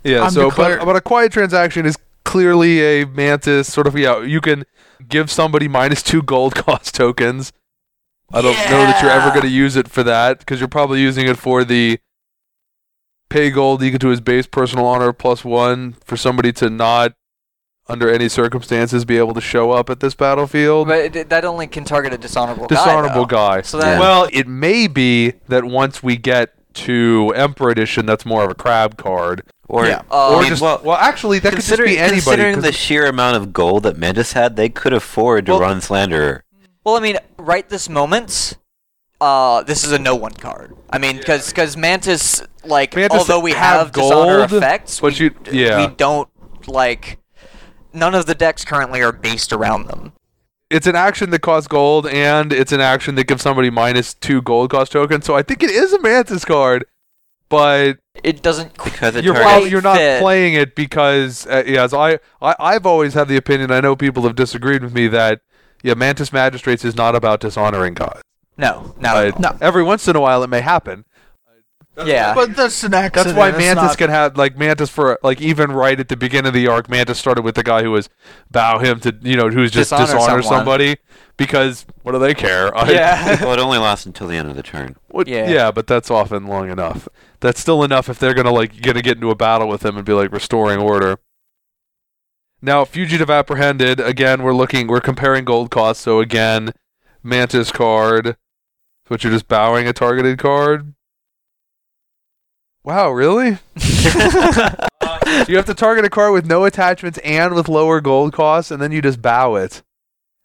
Yeah, I'm so declare- but, but a quiet transaction is clearly a mantis sort of yeah, you can give somebody minus 2 gold cost tokens. I don't know that you're ever going to use it for that because you're probably using it for the pay gold equal to his base personal honor plus 1 for somebody to not under any circumstances be able to show up at this battlefield. but it, that only can target a dishonorable guy. Dishonorable though. guy. So that Well, it may be that once we get to Emperor Edition, that's more of a crab card. Or, Yeah. Uh, or I mean, just well, well, actually, that could just considering, be anybody. considering 'cause the sheer amount of gold that Mantis had, they could afford to Well- run Slanderer. Well, I mean, right this moment, uh, this is a no one card. I mean, because Mantis, like, Mantis although we have have, dishonor gold, effects, but we, you- yeah. we don't like. None of the decks currently are based around them. it's an action that costs gold, and it's an action that gives somebody minus two gold cost tokens. So I think it is a Mantis card, but It doesn't. Because it you're targets- probably, you're not fit. playing it because uh, yes, I, I I've always had the opinion. I know people have disagreed with me that yeah, Mantis Magistrates is not about dishonoring God. No, no. I- No. Every once in a while, it may happen. yeah. but that's an accident. That's why Mantis not- can have like Mantis for like even right at the beginning of the arc, Mantis started with the guy who was bow him to you know who's just Dishonor dishonor, somebody because what do they care? I- yeah. well, it only lasts until the end of the turn. What, Yeah. yeah. but that's often long enough. That's still enough if they're gonna like gonna get into a battle with him and be like restoring order. Now, fugitive apprehended. Again, we're looking. We're comparing gold costs. So again, Mantis card. But you're just bowing a targeted card. Wow, really? you have to target a card with no attachments and with lower gold costs, and then you just bow it.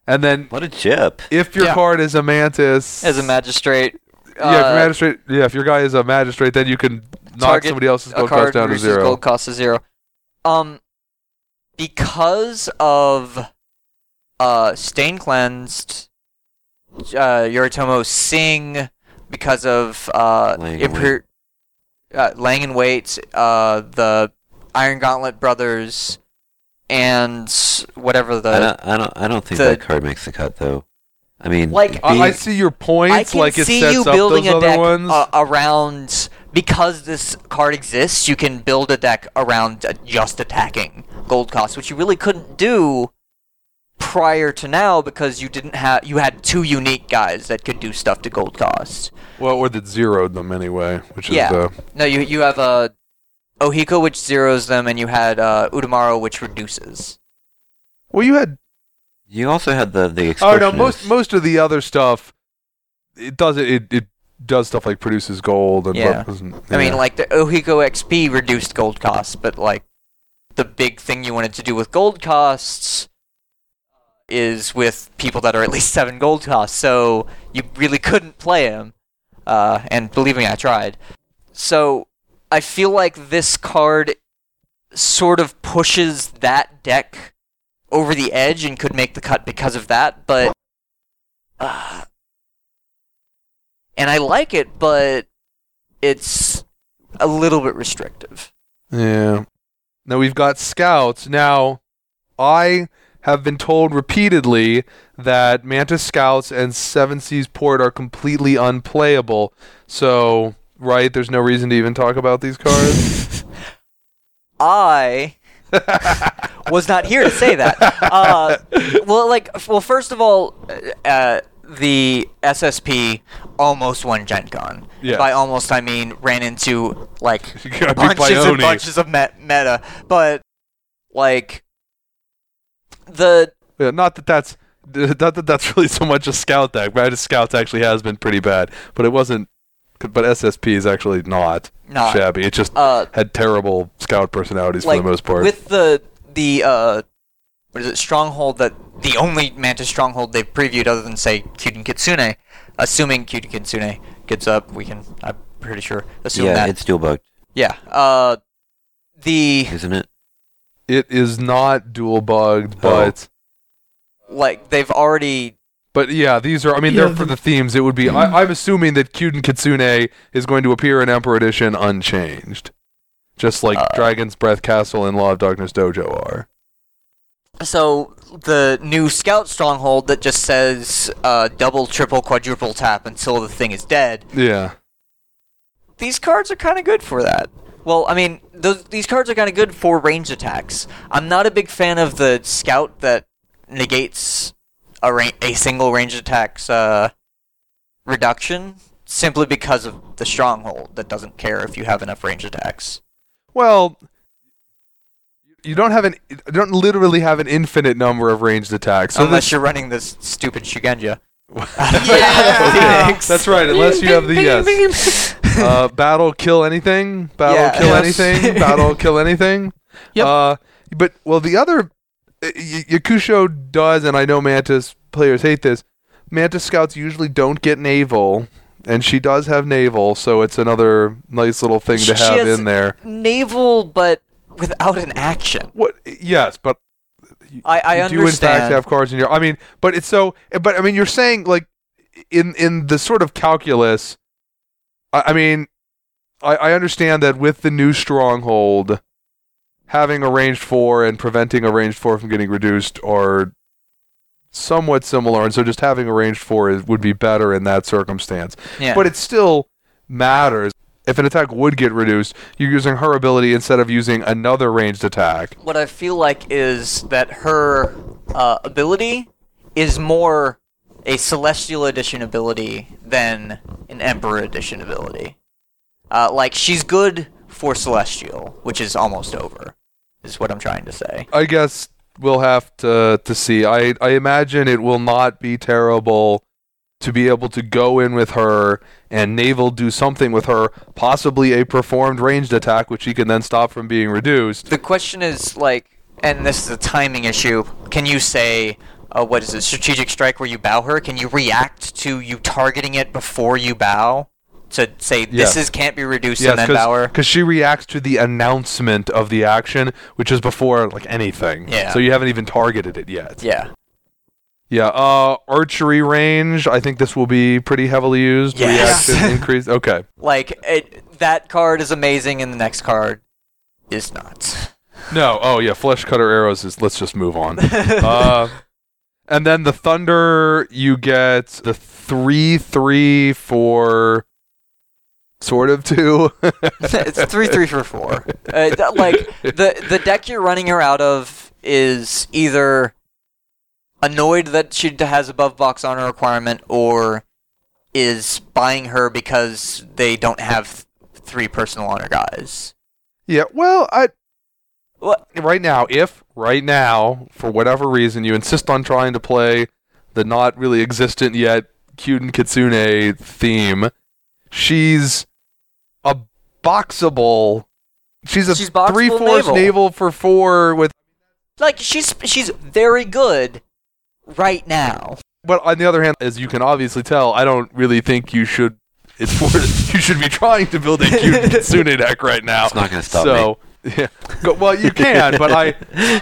And then What a chip. if your Yeah. card is a mantis, As a magistrate. yeah, if your uh, magistrate, yeah, if your guy is a magistrate, then you can knock target somebody else's gold cost down to reduces zero. Gold cost to zero. Um, because of uh, stain cleansed, uh, Yoritomo Sing, because of uh, Laying in imper- uh, Lang and Wait, uh, the Iron Gauntlet brothers, and whatever the I don't. I don't. I don't think the- that card makes the cut, though. I mean, Like, I, I see your points. I points. can like it see sets you up building a other deck ones. uh, around because this card exists. You can build a deck around uh, just attacking gold cost, which you really couldn't do prior to now because you didn't have you had two unique guys that could do stuff to gold cost. well, or that zeroed them anyway, which is Yeah. the No, you you have a Ohiko which zeros them, and you had uh, Udamaro which reduces. well, you had. you also had the the. Oh no, most most of the other stuff, it does it. It, it does stuff like produces gold and Yeah. doesn't- I mean, like the Ohiko XP reduced gold costs, but like the big thing you wanted to do with gold costs is with people that are at least seven gold costs. So you really couldn't play him. Uh, and believe me, I tried. So I feel like this card sort of pushes that deck over the edge and could make the cut because of that, but. Uh, and I like it, but it's a little bit restrictive. Yeah. Now we've got scouts. Now, I have been told repeatedly that Mantis Scouts and Seven Seas Port are completely unplayable. So, right, there's no reason to even talk about these cards. I was not here to say that. Uh, well, like, well, first of all, uh, the SSP almost won Gen Con. Yes. By almost, I mean ran into like bunches and bunches of met- meta, but like the Yeah, not that that's not that that's really so much a scout deck. Mantis Scouts actually has been pretty bad, but it wasn't. But SSP is actually not not shabby. It just uh had terrible scout personalities like for the most part. with the the uh what is it stronghold that the only Mantis stronghold they've previewed other than say Kyuden Kitsune, assuming Kyuden Kitsune gets up, we can I'm pretty sure assume yeah, that it's dual bugged, yeah uh the isn't it? It is not dual bugged, Oh. but like they've already but yeah, these are. I mean, Yeah, they're for the- the themes. It would be. I, I'm assuming that Kyuden Kitsune is going to appear in Emperor Edition unchanged, just like Uh, Dragon's Breath Castle and Law of Darkness Dojo are. So the new scout stronghold that just says uh, double, triple, quadruple tap until the thing is dead. Yeah. These cards are kind of good for that. Well, I mean, those these cards are kind of good for ranged attacks. I'm not a big fan of the scout that negates a ra- a single ranged attack's uh, reduction simply because of the stronghold that doesn't care if you have enough range attacks. Well, you don't have an. You don't literally have an infinite number of ranged attacks. So Unless this- you're running this stupid Shugenja. Yeah. That's right. Unless you have the yes. uh, battle kill anything. Battle Yeah. kill Yes. anything. battle kill anything. Yep. Uh, but well, the other uh, y- Yakusho does, and I know Mantis players hate this. Mantis scouts usually don't get naval, and she does have naval, so it's another nice little thing She to have has- in there. naval, but without an action. What? Yes, but I, I you do in fact have cards in your. I mean, but it's so. But I mean, you're saying like in in the sort of calculus. I, I mean, I, I understand that with the new stronghold, having a ranged four and preventing a ranged four from getting reduced are somewhat similar, and so just having a ranged four is, would be better in that circumstance. yeah. But it still matters. If an attack would get reduced, you're using her ability instead of using another ranged attack. what I feel like is that her uh, ability is more a Celestial Edition ability than an Emperor Edition ability. Uh, like she's good for Celestial, which is almost over. Is what I'm trying to say. I guess we'll have to to see. I I imagine it will not be terrible to be able to go in with her and naval do something with her, possibly a performed ranged attack, which she can then stop from being reduced. The question is like, and this is a timing issue. Can you say, uh, what is it, strategic strike where you bow her? Can you react to you targeting it before you bow? To say Yes. this is can't be reduced and then bow her. because she reacts to the announcement of the action, which is before like anything. Yeah. So you haven't even targeted it yet. Yeah. Yeah. Uh, archery range. I think this will be pretty heavily used. Yes. Reaction increase. Okay. Like it, that card is amazing, and the next card is not. No. Oh yeah. Flesh cutter arrows is. Let's just move on. uh, and then the thunder, you get the three three for sort of two. it's three three for four. Uh, like the the deck you're running her out of is either annoyed that she has above box honor requirement, or is buying her because they don't have th- three personal honor guys. yeah. Well, I right now, if right now for whatever reason you insist on trying to play the not really existent yet Kyuden Kitsune theme, she's a boxable. She's a She's boxable three force naval. naval for four with Like she's she's very good right now. But on the other hand, as you can obviously tell, I don't really think you should. It's more you should be trying to build a cute Kitsune deck right now. It's not gonna stop me. so, yeah. Go, well, you can, but I.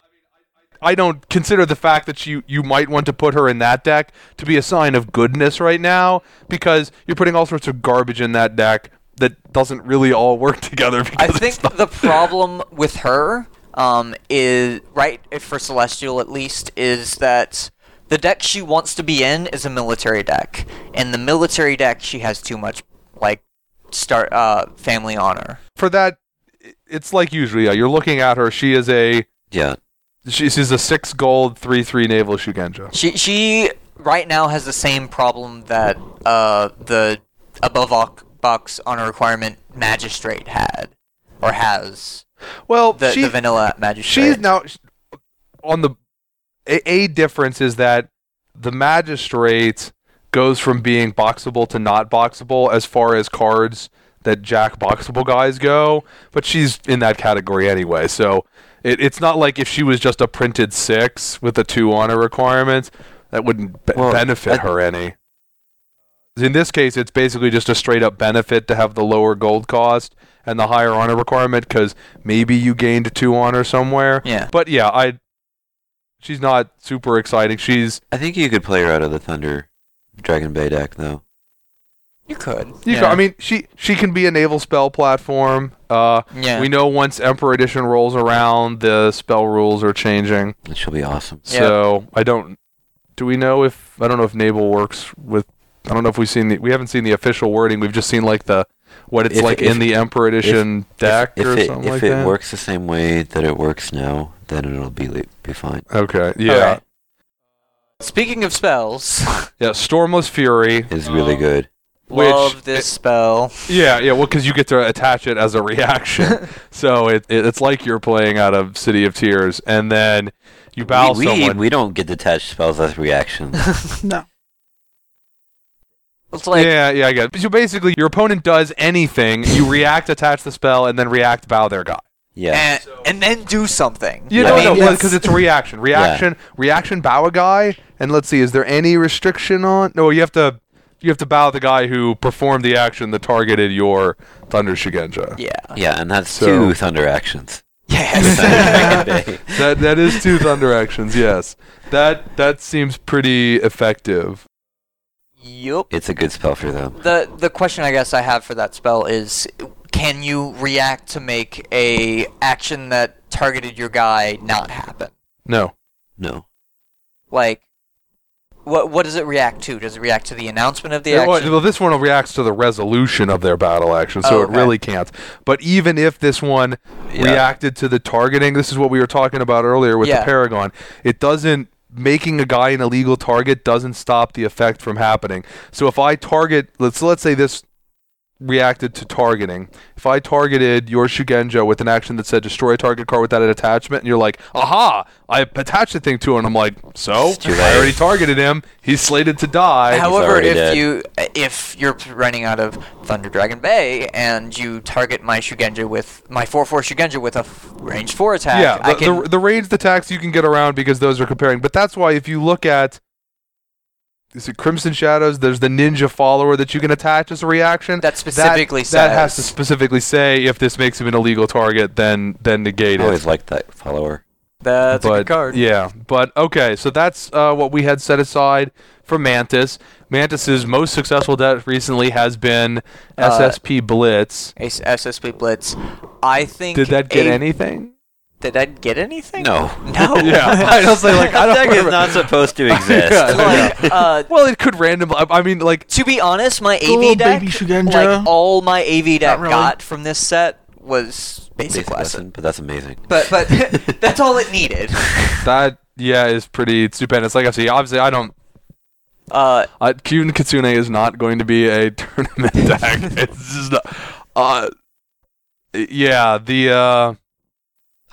I don't consider the fact that you, you might want to put her in that deck to be a sign of goodness right now because you're putting all sorts of garbage in that deck that doesn't really all work together. I think not- the problem with her um, is right for Celestial at least is that the deck she wants to be in is a military deck, and the military deck she has too much like start uh, family honor. for that, it's like usually yeah, you're looking at her. She is a Yeah. she, she's a six gold three three naval Shugenja. She she right now has the same problem that uh, the above box- box honor requirement magistrate had or has Well, the, she, the vanilla magistrate. she's now on the a, a difference is that the magistrate goes from being boxable to not boxable as far as cards that jack boxable guys go but she's in that category anyway so it, it's not like if she was just a printed six with a two honor requirement, that wouldn't be- Well, benefit I- her any. In this case, it's basically just a straight up benefit to have the lower gold cost and the higher honor requirement because maybe you gained two honor somewhere. Yeah. But yeah, I. She's not super exciting. She's I think you could play her out of the Thunder Dragon Bay deck, though. You could. You yeah. can, I mean, she she can be a naval spell platform. Uh, Yeah. We know once Emperor Edition rolls around, the spell rules are changing. She'll be awesome. Yeah. So I don't. Do we know if I don't know if naval works with? I don't know if we've seen the. We haven't seen the official wording. We've just seen like the what it's If- like if- in the Emperor Edition deck if, or if it, something if like it works the same way that it works now, then it'll be be fine. Okay. Yeah. Alright. Speaking of spells, Yeah. Stormless Fury. It's really um, good. Which- love this spell. Yeah, yeah, well, because you get to attach it as a reaction, so it, it it's like you're playing out of City of Tears, and then you bow we, we, someone. we don't get detached spells as reactions. No. It's like yeah, yeah, I get it. So basically, your opponent does anything, you react, attach the spell, and then react, bow their guy. Yeah. and, and then do something. You I know, mean, no, yes. because it's a reaction. Reaction, reaction, bow a guy, and let's see, is there any restriction on? No, you have to, you have to bow the guy who performed the action that targeted your Thunder Shugenja. Yeah. yeah, and that's So- two Thunder actions. Yes. That that is two Thunder actions. Yes, that that seems pretty effective. yup. It's a good spell for them. The the question I guess I have for that spell is can you react to make a action that targeted your guy not happen? No. No. Like what what does it react to? Does it react to the announcement of the Yeah, action? well, this one reacts to the resolution of their battle action, so Oh, it really can't. But even if this one Yeah. reacted to the targeting, this is what we were talking about earlier with Yeah. the Paragon. It doesn't making a guy an illegal target doesn't stop the effect from happening. So if I target, let's let's say this reacted to targeting. If I targeted your Shugenja with an action that said destroy a target card without an attachment, and you're like, aha, I attached the thing to him, and I'm like, so It's I already targeted him. He's slated to die. However, if dead. you if you're running out of Thunder Dragon Bay and you target my Shugenja with my 4-4 Shugenja with a f- range 4 attack, yeah, I the, can the, the ranged attacks you can get around because those are comparing. But that's why if you look at is it Crimson Shadows, there's the ninja follower that you can attach as a reaction. that specifically that, that has to specifically say if this makes him an illegal target, then then negate I it. always liked that follower. that's a but good card. yeah, but okay, so that's uh, what we had set aside for Mantis. Mantis's most successful deck recently has been Uh, SSP Blitz. SSP Blitz. I think Did that get a- anything? Did I get anything? No. No. yeah, I was like, I That don't deck is remember. not supposed to exist. Yeah. like, uh, Well, it could random. I I mean, like to be honest, my Little AV deck, baby Shugenja. like all my AV deck really. got from this set was basic, Basic lesson. lesson, but that's amazing. But but that's all it needed. that. Yeah, is pretty stupendous. Like I see, obviously, I don't. Uh, Uh, Kyuden Kitsune is not going to be a tournament deck. it's just not. Uh, yeah, the uh,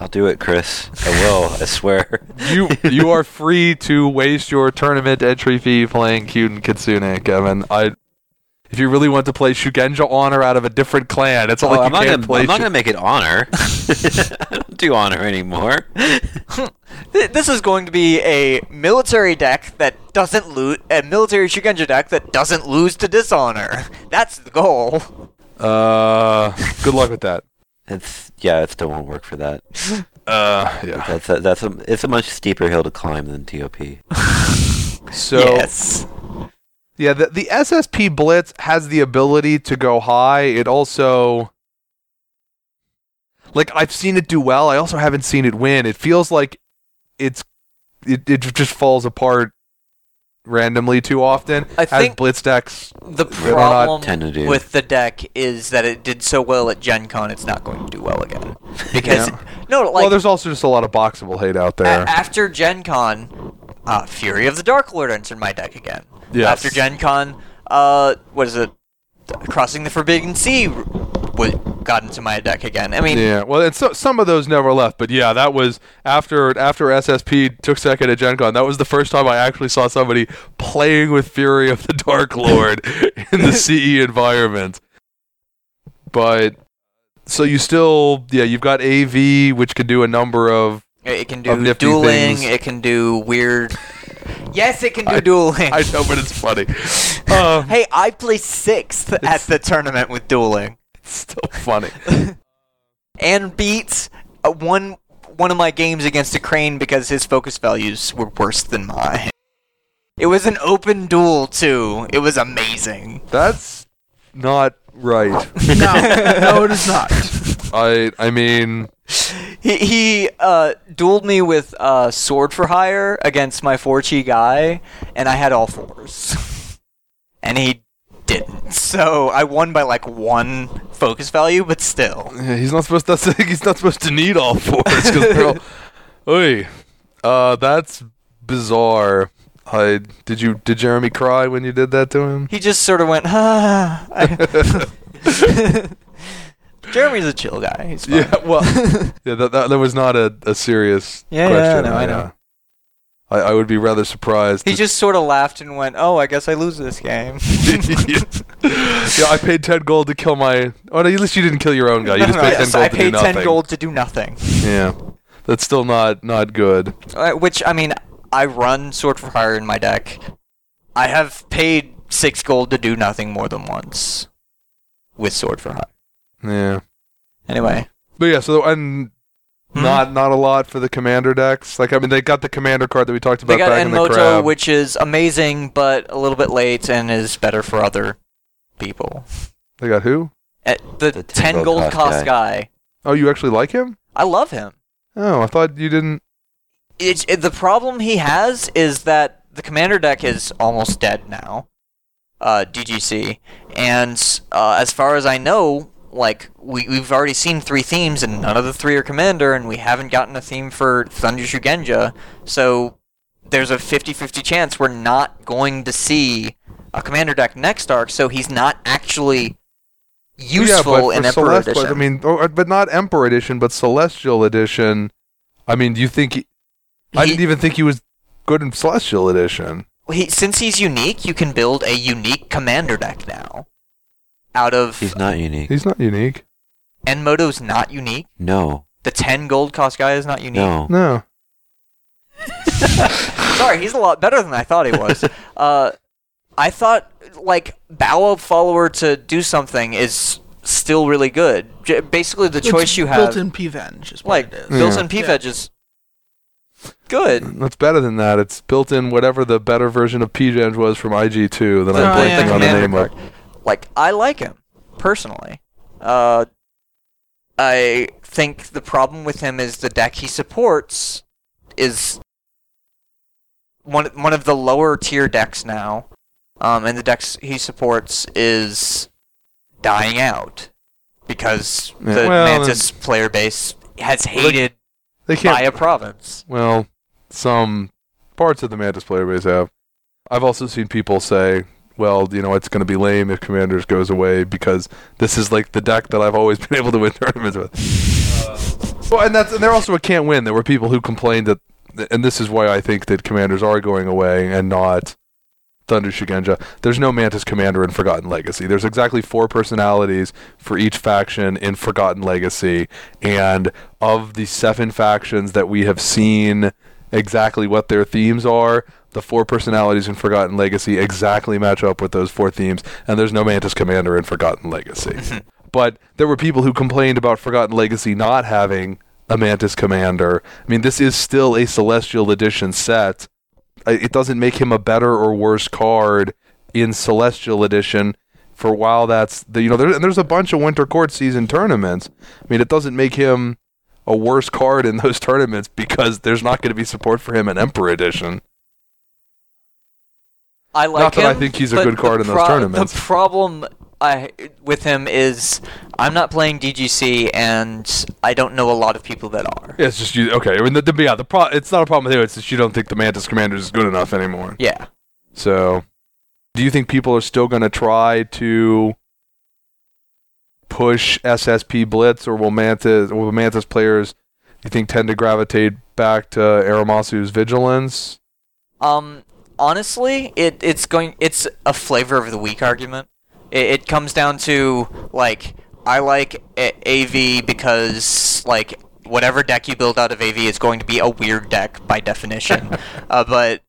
I'll do it, Chris. I will. I swear. you you are free to waste your tournament entry fee playing Kyuden Kitsune, Kevin. I. If you really want to play Shugenja Honor out of a different clan, it's not Oh, like I'm, you not can't gonna, play. I'm not gonna make it honor. I don't do honor anymore. this is going to be a military deck that doesn't lose a military Shugenja deck that doesn't lose to dishonor. That's the goal. uh, good luck with that. It's yeah, it still won't work for that. Uh, yeah. That's a, that's a it's a much steeper hill to climb than TOP. So yes. Yeah, the, the SSP Blitz has the ability to go high. It also. Like, I've seen it do well. I also haven't seen it win. It feels like it's. It, it just falls apart randomly too often. I as think Blitz decks. The They're not problem tend to do. with the deck is that it did so well at Gen Con, it's not going to do well again. Because Yeah. no, like well, there's also just a lot of boxable hate out a- there. after Gen Con, uh, Fury of the Dark Lord entered my deck again. Yes. After Gen Con, uh, what is it? Crossing the Forbidden Sea was got into my deck again. I mean, Yeah, well, and so, some of those never left, but yeah, that was after after SSP took second at Gen Con. That was the first time I actually saw somebody playing with Fury of the Dark Lord in the CE environment. But so you still, yeah, you've got AV, which could do a number of. It can do dueling. things. It can do weird. yes, it can do I- dueling. I know, but it's funny. Uh, hey, I placed sixth at the tournament with dueling, still funny. and beat uh, one one of my games against a crane because his focus values were worse than mine. It was an open duel too. It was amazing. That's not right. No, no, it is not. I I mean, He he uh, dueled me with uh, sword for hire against my four chi guy, and I had all fours, and he didn't. So I won by like one focus value, but still. he's not supposed to. He's not supposed to need all fours because. Oy, uh, that's bizarre. I did you did Jeremy cry when you did that to him? He just sort of went, ah. I- Jeremy's a chill guy. He's fine. Yeah, well, yeah, that, that, that was not a, a serious Yeah, yeah, question. I know, I know. I, I would be rather surprised. He just sort of laughed and went, "Oh, I guess I lose this game." yeah, I paid ten gold to kill my. Oh, no, at least you didn't kill your own guy. You just paid ten gold I to paid do nothing. ten gold to do nothing. Yeah, that's still not not good. Uh, which I mean, I run Sword for Hire in my deck. I have paid six gold to do nothing more than once with Sword for Hire. Yeah, Anyway, but yeah. So and Hmm? not not a lot for the commander decks. Like I mean, they got the commander card that we talked about they got back in the Enmoto, crab. which is amazing, but a little bit late and is better for other people. They got who? Uh, the, The 10 10 gold gold cost cost guy. Oh, you actually like him? I love him. Oh, I thought you didn't. It's it, the problem he has is that the commander deck is almost dead now. Uh, DGC, and uh, as far as I know, like we we've already seen three themes, and none of the three are commander, and we haven't gotten a theme for Thunder Shugenja. So there's a 50-50 chance we're not going to see a commander deck next arc. So he's not actually useful yeah, in Emperor Celeste, Edition. I mean, or, but not Emperor Edition, but Celestial Edition. I mean, do you think? He, I He- didn't even think he was good in Celestial Edition. he, since he's unique, you can build a unique commander deck now. Out of He's not unique. He's not unique. Enmoto's not unique. No. The 10 gold cost guy is not unique. No. No. Sorry, he's a lot better than I thought he was. uh, I thought, like, bow a follower to do something is still really good. J- basically, the choice you have. built-in P-Venge is what like, it is. built in Yeah. Is good. That's better than that. It's built in whatever the better version of PGen was from IG2 that Oh, I'm yeah. blanking on the Commander name of. Card. Like, I like him, personally. Uh, I think the problem with him is the deck he supports is one one of the lower tier decks now, um, and the decks he supports is dying out because Yeah, the well, Mantis player base has hated They can't. Maya Province. Well, some parts of the Mantis player base have. I've also seen people say, well, you know, it's going to be lame if Commanders goes away because this is like the deck that I've always been able to win tournaments with. Uh, well, and that's and they're also a can't win. There were people who complained that, and this is why I think that Commanders are going away and not Thunder Shugenja. There's no Mantis Commander in Forgotten Legacy. There's exactly four personalities for each faction in Forgotten Legacy, and of the seven factions that we have seen exactly what their themes are, the four personalities in Forgotten Legacy exactly match up with those four themes, and there's no Mantis Commander in Forgotten Legacy. but there were people who complained about Forgotten Legacy not having a Mantis Commander. I mean, this is still a Celestial Edition set. It doesn't make him a better or worse card in Celestial Edition. For while that's the you know there, and there's a bunch of Winter Court season tournaments. I mean, it doesn't make him a worse card in those tournaments because there's not going to be support for him in Emperor Edition. I like Not that I think he's a good card in those tournaments. The problem I with him is I'm not playing DGC, and I don't know a lot of people that are. Yeah, it's just you. Okay, I mean, the, the, yeah, the pro, it's not a problem with you. It's just you don't think the Mantis Commander is good enough anymore. Yeah, So, do you think people are still going to try to push SSP Blitz, or will Mantis, will Mantis players, do you think, tend to gravitate back to Aramasu's Vigilance? Um, honestly, it it's going it's a flavor of the week argument. It, it comes down to like I like A- AV because like whatever deck you build out of AV is going to be a weird deck by definition. uh, but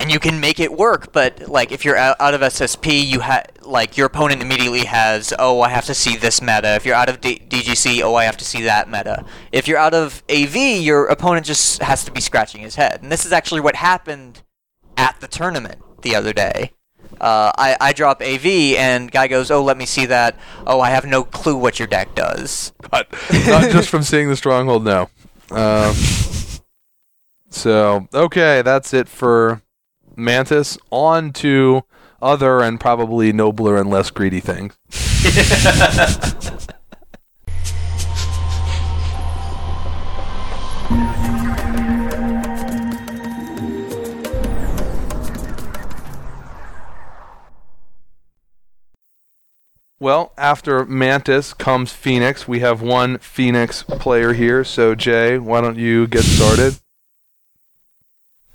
and you can make it work, but like if you're out, out of SSP, you ha like your opponent immediately has, oh, I have to see this meta. If you're out of D- DGC, oh, I have to see that meta. If you're out of AV, your opponent just has to be scratching his head. And this is actually what happened at the tournament the other day. Uh, I, I drop AV and guy goes, oh, let me see that. Oh, I have no clue what your deck does. Not, not just from seeing the stronghold. No. Um, so okay, that's it for Mantis. On to other and probably nobler and less greedy things. Well, after Mantis comes Phoenix. We have one Phoenix player here. So, Jay, why don't you get started?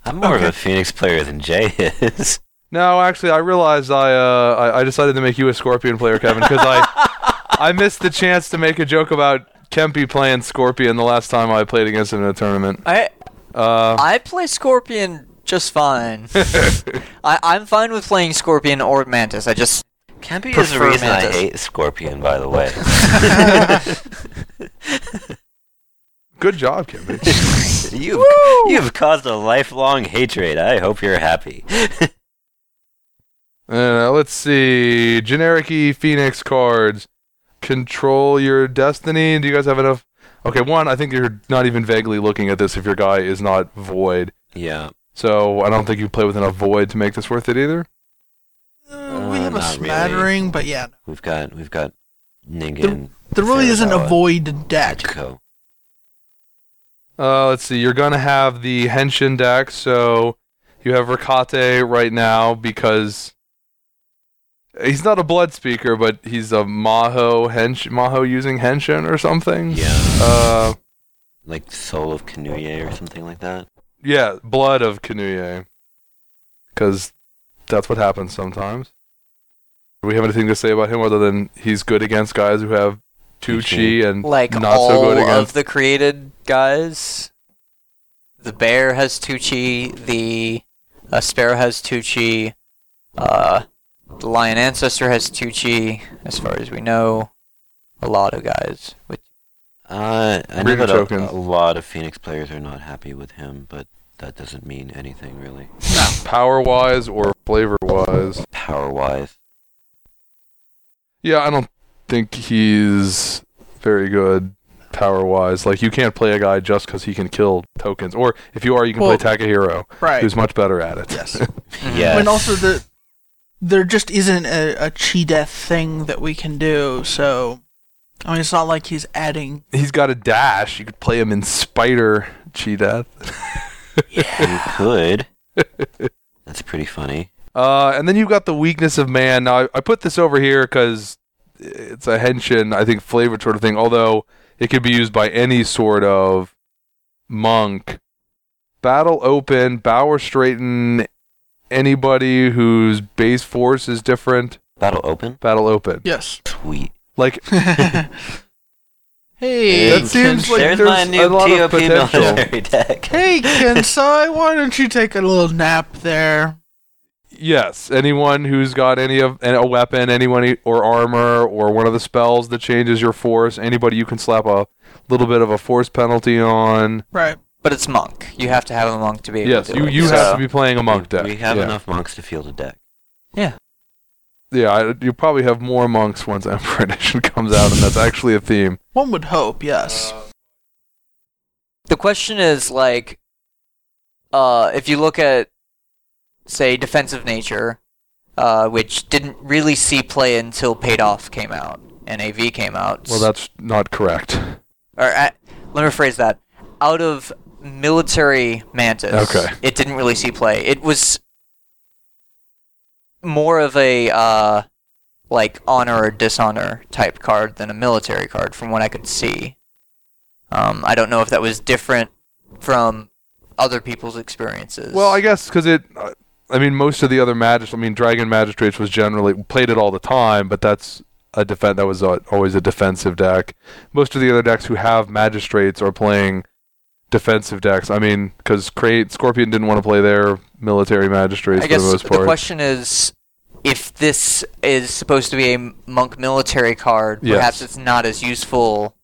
I'm more of a Phoenix player than Jay is. No, actually, I realized I uh, I, I decided to make you a Scorpion player, Kevin, because I I missed the chance to make a joke about Kempy playing Scorpion the last time I played against him in a tournament. I Uh, I play Scorpion just fine. I, I'm fine with playing Scorpion or Mantis. I just Campy is the Prefer reason I Mantis. hate Scorpion, by the way. good job, Kempy. you've, you've caused a lifelong hatred. I hope you're happy. Uh, let's see. Generic E Phoenix cards. Control your destiny. Do you guys have enough? Okay, one, I think you're not even vaguely looking at this if your guy is not void. yeah. So I don't think you play with enough void to make this worth it either. Uh, we have a not really. smattering, but yeah, We've got we've got Ningen. there really isn't a Serizawa, void deck. Ichiko. Uh, let's see. You're gonna have the Henshin deck, so you have Rakate right now because he's not a blood speaker, but he's a Maho Hensh Maho using Henshin or something. Yeah. Uh, Like Soul of Kanuye or something like that. yeah, blood of Kanuye, because that's what happens sometimes. Do we have anything to say about him other than he's good against guys who have two Two chi and like not all so good against. All of the created guys. The bear has two chi. The uh, sparrow has two chi. Uh, the lion ancestor has two chi. As far as we know, a lot of guys. With Uh, I know that a, a lot of Phoenix players are not happy with him, but that doesn't mean anything really. Power wise or flavor wise. Power wise. Yeah, I don't think he's very good power wise. Like you can't play a guy just because he can kill tokens, or if you are, you can Well, play Takahiro, Right. who's much better at it. Yes. Yes. And also the there just isn't a, a chi death thing that we can do. So I mean, it's not like he's adding. he's got a dash. You could play him in Spider Chi Death. yeah, You could. That's pretty funny. Uh, and then you've got the weakness of man. Now I, I put this over here because it's a henshin, I think, flavored sort of thing. Although it could be used by any sort of monk. Battle open, bower straighten. Anybody whose base force is different. Battle open? Battle open. Yes. Sweet. Like hey, That seems Kensai- like There's there's my new a lot of TOP potential. military deck. hey, Kensai, why don't you take a little nap there? Yes, anyone who's got any of a weapon, anyone or armor or one of the spells that changes your force, anybody you can slap a little bit of a force penalty on. Right. but it's monk. You have to have a monk to be able Yes, to do you it. you so- have to be playing a monk deck. We have yeah. enough monks to field a deck. Yeah, I, you probably have more monks once Emperor Edition comes out, and that's actually a theme. One would hope. Yes. The question is like, uh, if you look at, say, defensive nature, uh, which didn't really see play until Paid Off came out and AV came out. Well, that's not correct. or uh, let me rephrase that. Out of military mantis, Okay. it didn't really see play. It was more of a uh, like honor or dishonor type card than a military card, from what I could see. Um, I don't know if that was different from other people's experiences. Well, I guess because it. I mean, most of the other magistrates. I mean, Dragon Magistrates was generally played it all the time, but that's a defense that was a, always a defensive deck. Most of the other decks who have magistrates are playing defensive decks. I mean, because Crate Scorpion didn't want to play their military magistrates I for guess the most part. the question is, if this is supposed to be a monk military card, Yes. perhaps it's not as useful.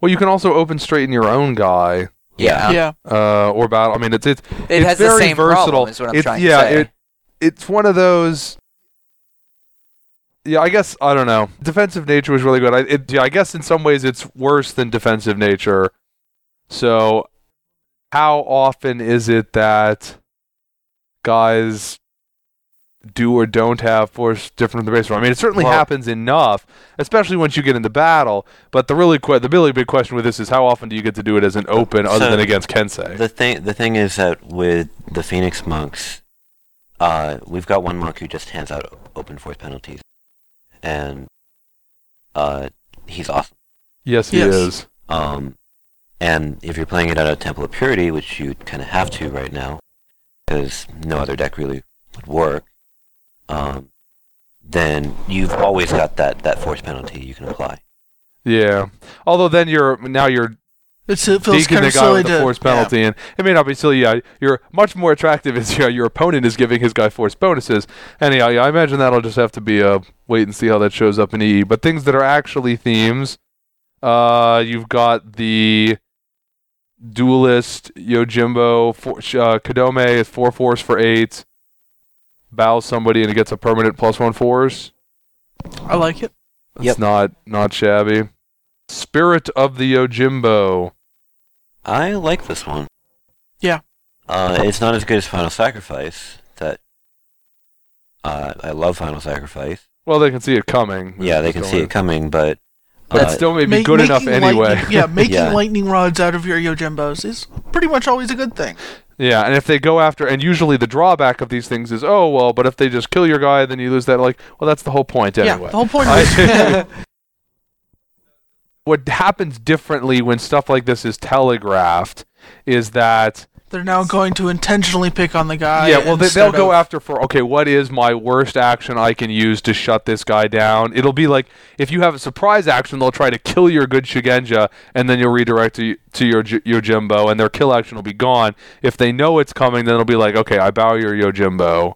well, you can also open straight in your own guy. Yeah, yeah. Uh, or battle. I mean, it's it's it it's has very the same versatile. problem. Is what I'm It's- trying yeah, to say. it it's one of those. Yeah, I guess I don't know. Defensive nature was really good. I, it, yeah, I guess in some ways it's worse than defensive nature. So, how often is it that guys do or don't have force different from the base form? I mean, it certainly Well- happens enough, especially once you get into battle. But the really que- the really big question with this is how often do you get to do it as an open, other So, than against Kensai? The thing, the thing is that with the Phoenix monks, uh, we've got one monk who just hands out open force penalties, and uh, he's awesome. yes, he Yes. is. Um, and if you're playing it out of Temple of Purity, which you kind of have to right now, because no other deck really would work, um, then you've always got that, that force penalty you can apply. Yeah. Although then you're now you're It's, it feels taking kind the of guy silly with the to. force penalty, and it may not be silly. Yeah, you're much more attractive as yeah, your opponent is giving his guy force bonuses. Anyhow, yeah, I imagine that'll just have to be a wait and see how that shows up in EE. But things that are actually themes, uh, you've got the duelist Yojimbo. For, uh, Kadome is four force for eight. Bows somebody and it gets a permanent plus one force. I like it. It's Yep. not not shabby. Spirit of the Yojimbo. I like this one. Yeah. Uh, it's not as good as Final Sacrifice. That uh, I love Final Sacrifice. Well, they can see it coming. Yeah, they can see it coming, but But uh, it still may be Make- good enough anyway. yeah, making Yeah. lightning rods out of your Yojimbos is pretty much always a good thing. Yeah, and if they go after, and usually the drawback of these things is, oh well, but if they just kill your guy, then you lose that. Like, well, that's the whole point anyway. Yeah, the whole point what happens differently when stuff like this is telegraphed is that they're now going to intentionally pick on the guy. yeah, well, they, they'll instead go after for okay, what is my worst action I can use to shut this guy down? It'll be like if you have a surprise action, they'll try to kill your good Shugenja, and then you'll redirect to, to your J- Yojimbo, and their kill action will be gone. If they know it's coming, then it'll be like, okay, I bow your Yojimbo,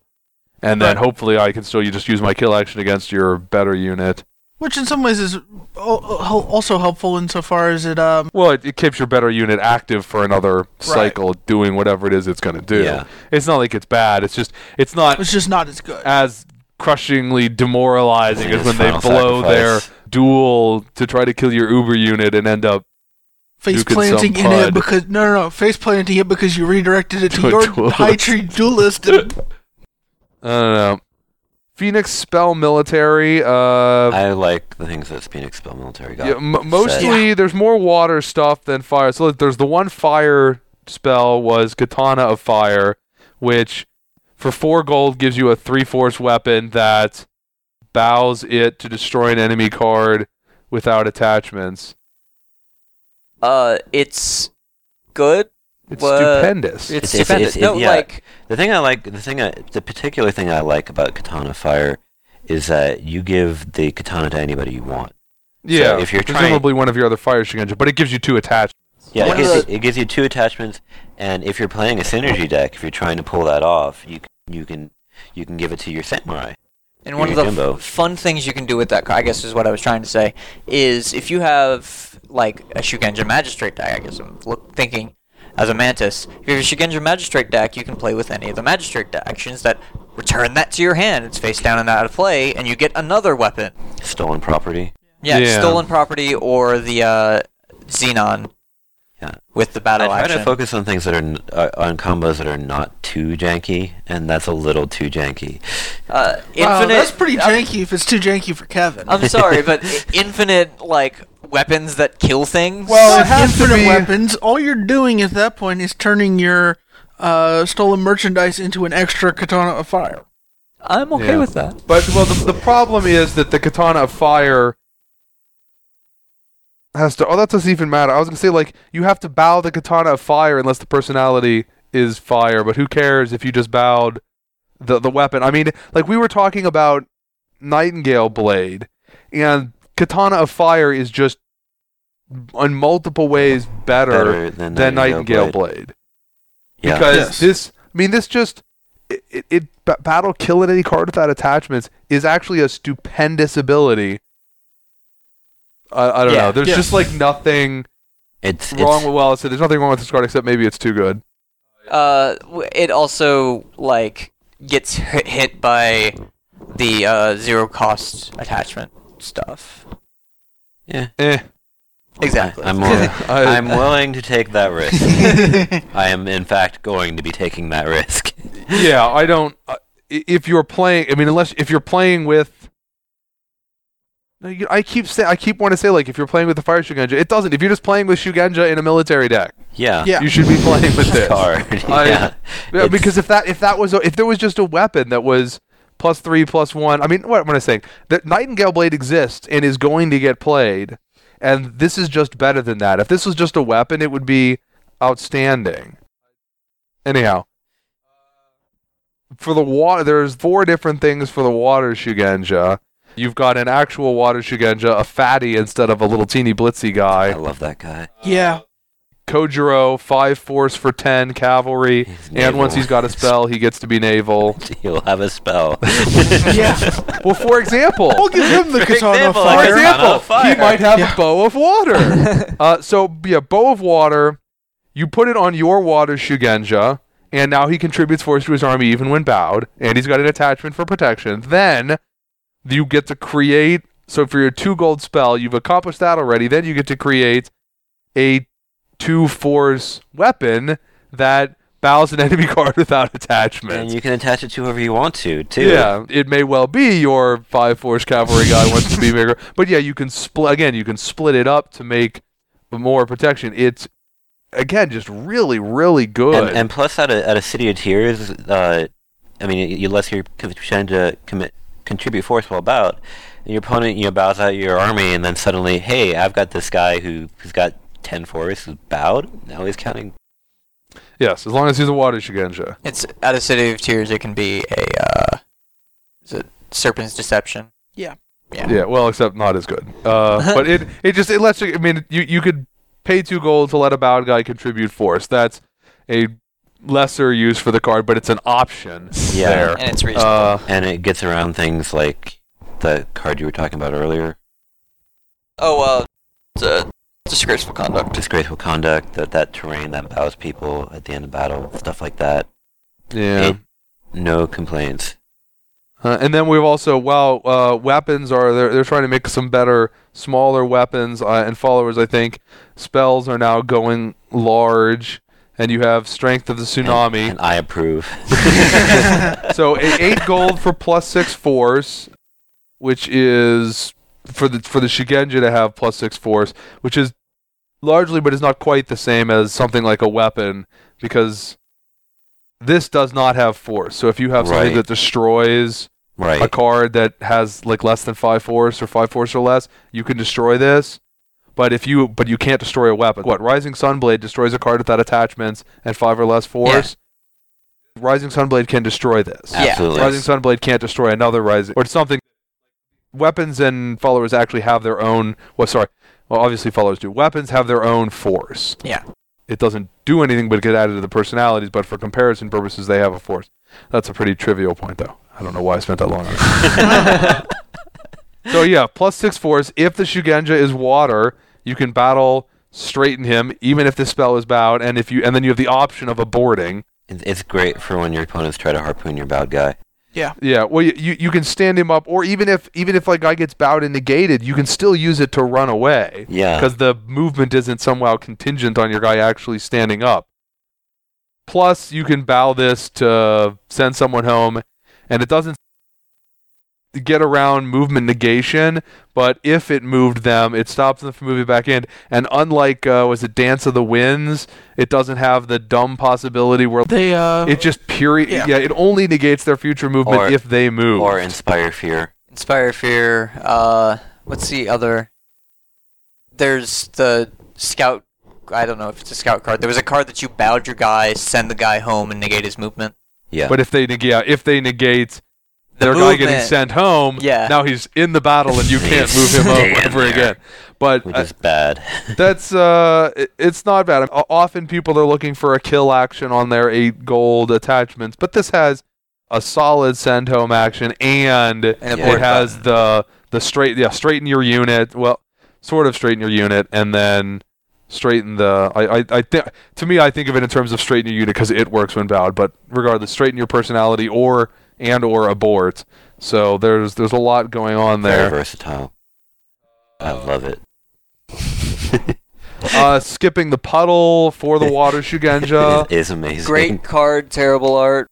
and then hopefully I can still you just use my kill action against your better unit. Which in some ways is al- al- also helpful insofar as it um Well, it, it keeps your better unit active for another cycle, doing whatever it is it's going to do. Yeah. It's not like it's bad. It's just it's not it's just not as good. as crushingly demoralizing as As when they Final blow their Sacrifice. duel to try to kill your Uber unit and end up face Duke and planting in it because no, no, no, face planting it because you redirected it to, To your duelist. high tree duelist. And, I don't know. Phoenix Spell Military. Uh, I like the things that Phoenix Spell Military got. yeah, m- mostly there's more water stuff than fire. So look, there's the one fire spell was Katana of Fire, which for four gold gives you a three force weapon that bows it to destroy an enemy card without attachments. Uh, it's good. It's What? stupendous. It's, It's- it's- stupendous. it's- no, yeah. like The thing I like, the thing, I, the particular thing I like about Katana Fire is that you give the katana to anybody you want. yeah, if you're trying- presumably one of your other fire Shugenja, but it gives you two attachments. Yeah, it gives, you, it gives you two attachments, and if you're playing a synergy deck, if you're trying to pull that off, you c- you can you can give it to your samurai. And one of the f- fun things you can do with that, I guess, is what I was trying to say, is if you have like a Shugenja Magistrate deck, I guess I'm look, thinking as a Mantis. If you have a Shugenja Magistrate deck, you can play with any of the Magistrate de- actions that return that to your hand. It's face down and out of play, and you get another weapon. Stolen property. Yeah, Yeah. stolen property or the uh, Xenon. Yeah. With the battle I battle try action. to focus on things that are uh, on combos that are not too janky, and that's a little too janky. uh, wow, infinite. that's pretty I'm- janky if it's too janky for Kevin. I'm sorry, but infinite like weapons that kill things. Well, it has to infinite be- weapons. All you're doing at that point is turning your uh, stolen merchandise into an extra katana of fire. I'm okay Yeah. with that. But well, the, the problem is that the katana of fire has to. Oh, that doesn't even matter. I was gonna say like you have to bow the katana of fire unless the personality is fire. But who cares if you just bowed the the weapon? I mean, like we were talking about Nightingale Blade, and Katana of Fire is just in multiple ways better, Better than than Nightingale Nightingale Blade. Yeah. Because Yes. this, I mean, this just it, it, it ba- battle kill at any card without attachments is actually a stupendous ability. I, I don't Yeah. know. There's Yeah. just like nothing It's, wrong it's with well, so there's nothing wrong with this card except maybe it's too good. Uh, it also like gets hit, hit by the uh, zero cost attachment stuff. Eh, Exactly. I'm willing, I- I'm willing to take that risk. I am in fact going to be taking that risk. yeah, I don't. Uh, if you're playing, I mean, unless if you're playing with. No, I keep say I keep wanting to say like if you're playing with the fire Shugenja, it doesn't. If you're just playing with Shugenja in a military deck, Yeah. Yeah. you should be playing with this. Card. I- yeah. Yeah, because if that if that was a, if there was just a weapon that was plus three plus one, I mean, what am I saying? That Nightingale Blade exists and is going to get played, and this is just better than that. If this was just a weapon, it would be outstanding. Anyhow, for the water, there's four different things for the water Shugenja. You've got an actual water Shugenja, a fatty instead of a little teeny blitzy guy. I love that guy. yeah. Kojiro, five force for ten cavalry, He's and once he's got a spell, he gets to be naval. He'll have a spell. Yeah. Well, for example, We'll give him the Great katana example, fire. Katana example, fire. he might have Yeah. a bow of water. uh, so yeah, bow of water. You put it on your water Shugenja, and now he contributes force to his army even when bowed, and he's got an attachment for protection. Then you get to create. So for your two gold spell, you've accomplished that already. Then you get to create a two force weapon that bows an enemy card without attachment. and you can attach it to whoever you want to, too. Yeah, it may well be your five force cavalry guy wants to be bigger, but yeah, you can split again. You can split it up to make more protection. It's again just really, really good. And, and plus, at a, at a city of tears, uh, I mean, you let your to commit contribute force while bout, and your opponent you know bows out your army, and then suddenly, hey, I've got this guy who who's got ten force is bowed. Now he's counting. yes, as long as he's a water Shugenja. It's at a city of tears. It can be a uh, is it Serpent's Deception? Yeah. Yeah. Yeah, well, except not as good. Uh, but it it just it lets you. I mean, you you could pay two gold to let a bowed guy contribute force. That's a lesser use for the card, but it's an option Yeah. there. And it's reasonable. Uh, And it gets around things like the card you were talking about earlier, oh, uh, it's a disgraceful conduct. disgraceful conduct, that that terrain that bows people at the end of battle, stuff like that. yeah. It- no complaints. Uh, and then we've also well, uh, weapons are they're they're trying to make some better, smaller weapons uh, and followers. I think spells are now going large, and you have strength of the tsunami. And I approve. so eight gold for plus six force, which is for the for the Shugenja to have plus six force, which is largely, but is not quite the same as something like a weapon because this does not have force. So if you have something Right. that destroys right. a card that has like less than five force or five force or less, you can destroy this. But if you but you can't destroy a weapon. What Rising Sunblade destroys a card without attachments and five or less force. Rising Sunblade can destroy this. Yeah. Absolutely. Rising Sunblade can't destroy another Rising or something. Weapons and followers actually have their own. Well, sorry. Well, obviously followers do. Weapons have their own force. Yeah. It doesn't do anything but get added to the personalities. But for comparison purposes, they have a force. That's a pretty trivial point, though. I don't know why I spent that long on it. So yeah, plus six force. If the Shugenja is water, you can battle straighten him, even if the spell is bowed, and if you and then you have the option of aborting. It's it's great for when your opponents try to harpoon your bowed guy. Yeah, Yeah. well, you, you you can stand him up, or even if even if like guy gets bowed and negated, you can still use it to run away Yeah. because the movement isn't somehow contingent on your guy actually standing up. Plus, you can bow this to send someone home, and it doesn't get around movement negation. But if it moved them, it stops them from moving back in. And unlike uh, was it Dance of the Winds, it doesn't have the dumb possibility where They uh it just period. Yeah. Yeah. it only negates their future movement Or- if they move. Or inspire fear. Inspire Fear. Uh, what's the other? There's the Scout. I don't know if it's a Scout card. There was a card that you bowed your guy, send the guy home, and negate his movement. Yeah. But if they negate, if they negate The their guy getting sent home. Yeah. Now he's in the battle and you can't move him Stay in over again. But which uh, is bad. that's uh, it- it's not bad. O- Often people are looking for a kill action on their eight gold attachments, but this has a solid send home action and And a it board has the the straight yeah straighten your unit. Well, sort of straighten your unit and then straighten the. I I, I think to me I think of it in terms of straighten your unit because it works when bowed. But regardless, straighten your personality or and or abort. So there's there's a lot going on there. Very there. versatile. I love it. uh, skipping the puddle for the water Shugenja. it is amazing. Great card, terrible art.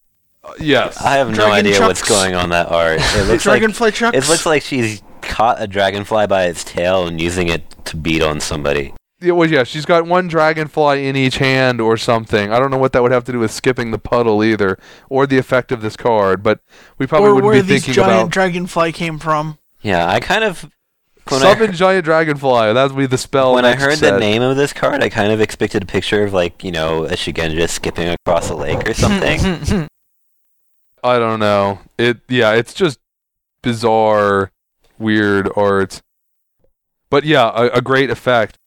yes. I have no Dragon idea what's going on that art. It looks like Dragonfly chucks. it looks like she's caught a dragonfly by its tail and using it to beat on somebody. Yeah, well, yeah, she's got one dragonfly in each hand or something. I don't know what that would have to do with skipping the puddle either, or the effect of this card. But we probably or wouldn't where be these thinking giant about dragonfly came from. Yeah, I kind of when I summon giant dragonfly. That would be the spell. when I heard set. the name of this card, I kind of expected a picture of like you know a Shigenja skipping across a lake or something. I don't know. It yeah, it's just bizarre, weird art. But yeah, a, a great effect.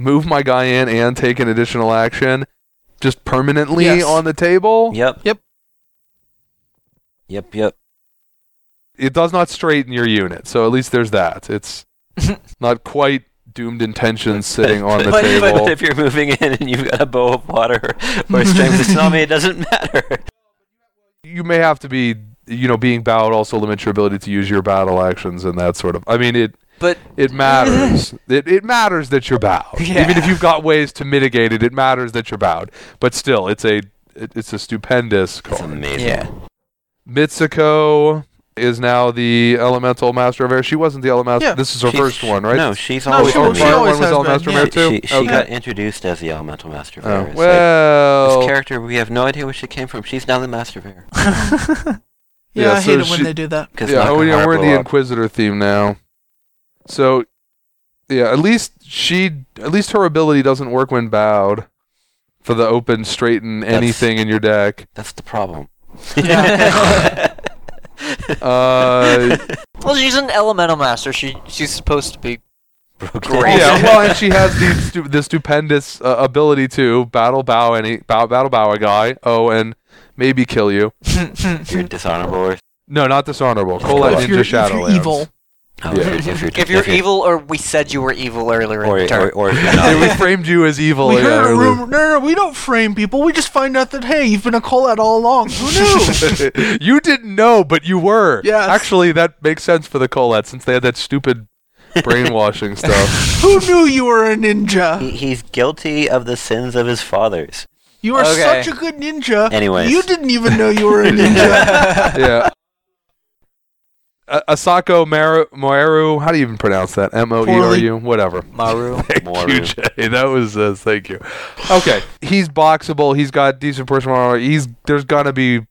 Move my guy in and take an additional action, just permanently Yes. on the table. yep. Yep. Yep. Yep. It does not straighten your unit, so at least there's that. It's not quite doomed intentions sitting on the but, table. but if you're moving in and you've got a bow of water or strength of tsunami, it doesn't matter. you may have to be, you know, being bowed also limits your ability to use your battle actions and that sort of. I mean, it But it matters. it, it matters that you're bowed. Yeah. Even if you've got ways to mitigate it, it matters that you're bowed. But still, it's a it, it's a stupendous It's amazing. yeah, Mitsuko is now the elemental master of air. She wasn't the elemental. Yeah. This is her She's- first one, right? No, she's No, always she- oh, she part always one was has elemental been, of air too. She, she okay. got introduced as the elemental master of oh, air. Oh, It's like, well, this character, we have no idea where she came from. She's now the master of air. yeah, Yeah, I so hate it she- when they do that. Because yeah, oh, yeah, we're in the Inquisitor theme now. So, yeah, at least she, at least her ability doesn't work when bowed. For the open, straighten That's- anything in your deck. That's the problem. Uh, well, she's an elemental master. She she's supposed to be. Great. yeah, well, and she has the stu- the stupendous uh, ability to battle bow any bow, battle bow a guy. Oh, and maybe kill you. You're dishonorable. No, not dishonorable. Kolat if Ninja you're, if Shadowlands. you're evil, oh, Yeah. if, you're, if you're, If you're evil, or we said you were evil earlier or, in the turn. or, or if you're we framed you as evil. we yeah, heard a rumor. No, no, no, we don't frame people. We just find out that hey, you've been a Kolat all along. Who knew? you didn't know, but you were. Yes. Actually, that makes sense for the Kolat since they had that stupid brainwashing stuff. Who knew you were a ninja? he, he's guilty of the sins of his fathers. You are Okay. such a good ninja. Anyways. you didn't even know you were a ninja. yeah. A- Asako Maru, Moeru, how do you even pronounce that? M O E R U? Whatever. Maru. Thank Moeru. you, Jay. That was uh, thank you. Okay, he's boxable. He's got decent personal armor. He's there's gonna be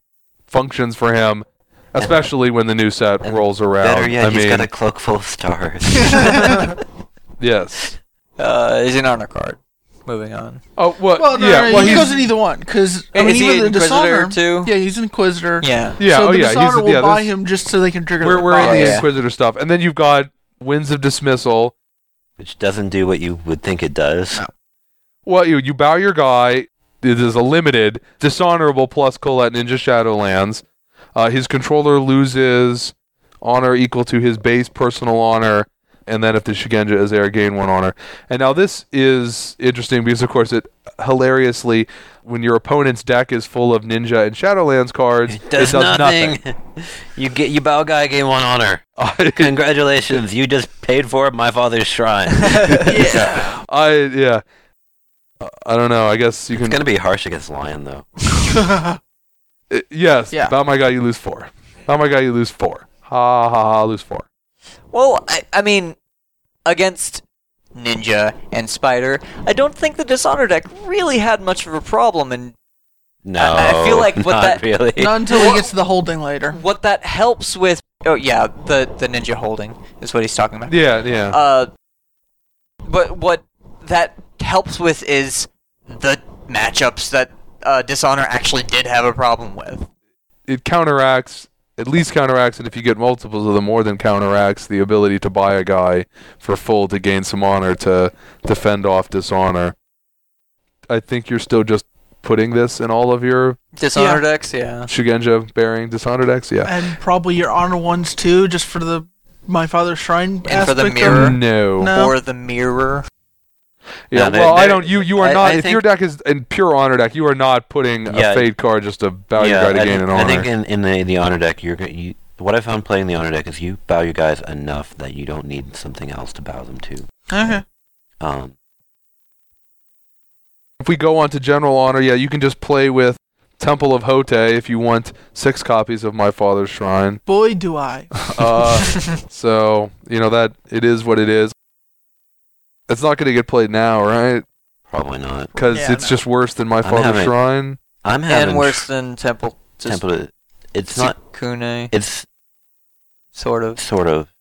functions for him, especially when the new set And rolls around. Better yet, I he's mean, got a cloak full of stars. yes. Uh, he's an honor card. Moving on. Oh well, well, no, yeah. no, well, he he's goes in either one because I Is mean, he even the Inquisitor dishonor too? Yeah, he's an inquisitor. Yeah. yeah. so oh the yeah. dishonor He's will yeah. buy this- him just so they can trigger. We're the we're in the yeah. Inquisitor stuff, and then you've got Winds of Dismissal. which doesn't do what you would think it does. No. Well, you you bow your guy. It is a limited dishonorable plus Kolat Ninja Shadowlands. Uh, his controller loses honor equal to his base personal honor, and then if the Shugenja is there, gain one honor. And now this is interesting because, of course, it hilariously when your opponent's deck is full of Ninja and Shadowlands cards, It does, nothing. you get you bow guy gain one honor. Congratulations, you just paid for my father's shrine. yeah. I yeah. I don't know. I guess you It's can. gonna be harsh against Lion though. Uh, yes. Yeah. Bow my guy, you lose four. Bow my guy, you lose four. Ha ha ha, lose four. Well, I, I mean, against Ninja and Spider, I don't think the Dishonor deck really had much of a problem, and No, I feel like what not that- really. Not until he gets to the holding later. what that helps with. Oh yeah, the the Ninja holding is what he's talking about. Yeah, yeah. Uh, but what that helps with is the matchups that uh, Dishonor actually did have a problem with. it counteracts at least counteracts it if you get multiples of them, more than counteracts the ability to buy a guy for full to gain some honor to defend off dishonor. I think you're still just putting this in all of your Dishonor decks, yeah. Shugenja bearing dishonor decks. Yeah. and probably your honor ones too, just for the my father's shrine And for the mirror. it. No. No. Or the mirror. Yeah. No, well, I they're- don't. You you are I- not. I if your deck is in pure honor deck, you are not putting Yeah. a fade card just to bow your guy to I, gain thi- an I think in, in the the honor deck, you're you. What I found playing the honor deck is you bow your guys enough that you don't need something else to bow them to. Okay. Um, if we go on to general honor, yeah, you can just play with Temple of Hote if you want six copies of My Father's Shrine. Boy, do I. Uh, so you know that it is what it is. It's not going to get played now, right? probably not. Because Yeah, it's no. just worse than My Father's having- Shrine. I'm having And worse than Temple. Just temple. It's not. Sukune, It's sort of. sort of.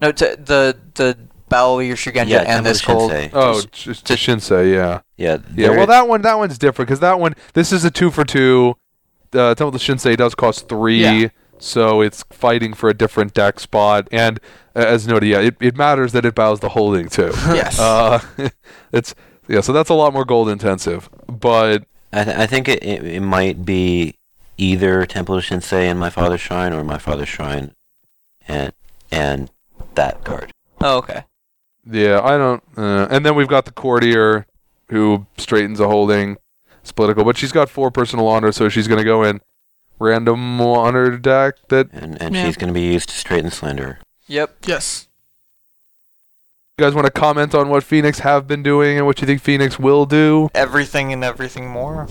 No, t- the the Battle of your Shugenja Yeah, and Temple this cold. Shinsei. Oh, Just- just, just- Shinsei, yeah. Yeah. Yeah, well, that one that one's different because that one this is a two for two. Uh, Temple of Shinsei does cost three, Yeah. So it's fighting for a different deck spot. And uh, as noted, yeah, it, it matters that it bows the holding too. yes. uh, it's yeah, so that's a lot more gold intensive. But I, th- I think it, it it might be either Temple of Shinsei and My Father's Shrine, or My Father's Shrine, and and that card. Oh, okay. yeah, I don't. Uh, and then we've got the courtier who straightens a holding. It's political, but she's got four personal honor, so she's gonna go in random honor deck that And and Yeah. she's going to be used to straighten Slender. Yep. yes. You guys want to comment on what Phoenix have been doing and what you think Phoenix will do? Everything and everything more.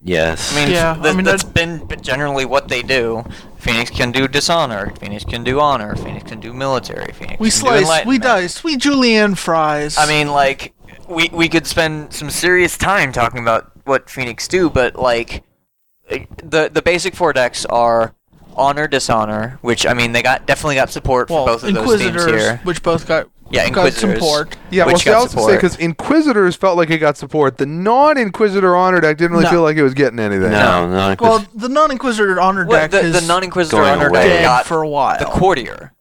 Yes. I mean, Yeah, th- I mean, that's that- been generally what they do. Phoenix can do dishonor. Phoenix can do honor. Phoenix can do military. Phoenix We can do slice, we dice, we julienne fries. I mean, like, we we could spend some serious time talking about what Phoenix do, but like, the the basic four decks are honor, dishonor, which I mean they got definitely got support well, for both of those themes here. which both got Yeah, got Inquisitors. support. Yeah, Which well, see, I got also say because Inquisitors felt like it got support. The non-Inquisitor honor deck didn't really No. feel like it was getting anything. no, no. Well, the non-Inquisitor honor Well, deck the, is the non-inquisitor honor away. deck got for a while. the courtier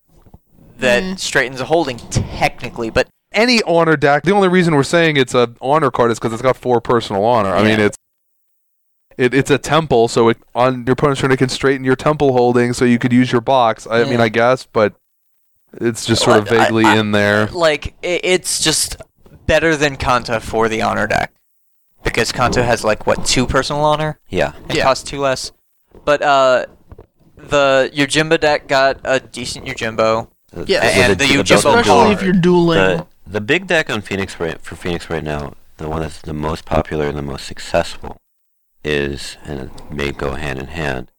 that Mm. straightens a holding technically, but Any honor deck. The only reason we're saying it's a honor card is because it's got four personal honor. I mean, it's it, it's a temple, so it, on your opponent's turn it can straighten your temple holding, so you could use your box. I mean, I guess, but it's just sort of Well, I- vaguely I- in there. like i it's just better than Kanta for the honor deck because Kanta has like what two personal honor yeah. and Yeah. costs two less. But uh, the Yojimbo deck got a decent Yojimbo. Yeah, And With the with Yojimbo especially door. if you're dueling. the the big deck on Phoenix right for Phoenix right now, the one that's the most popular and the most successful is, and it may go hand in hand,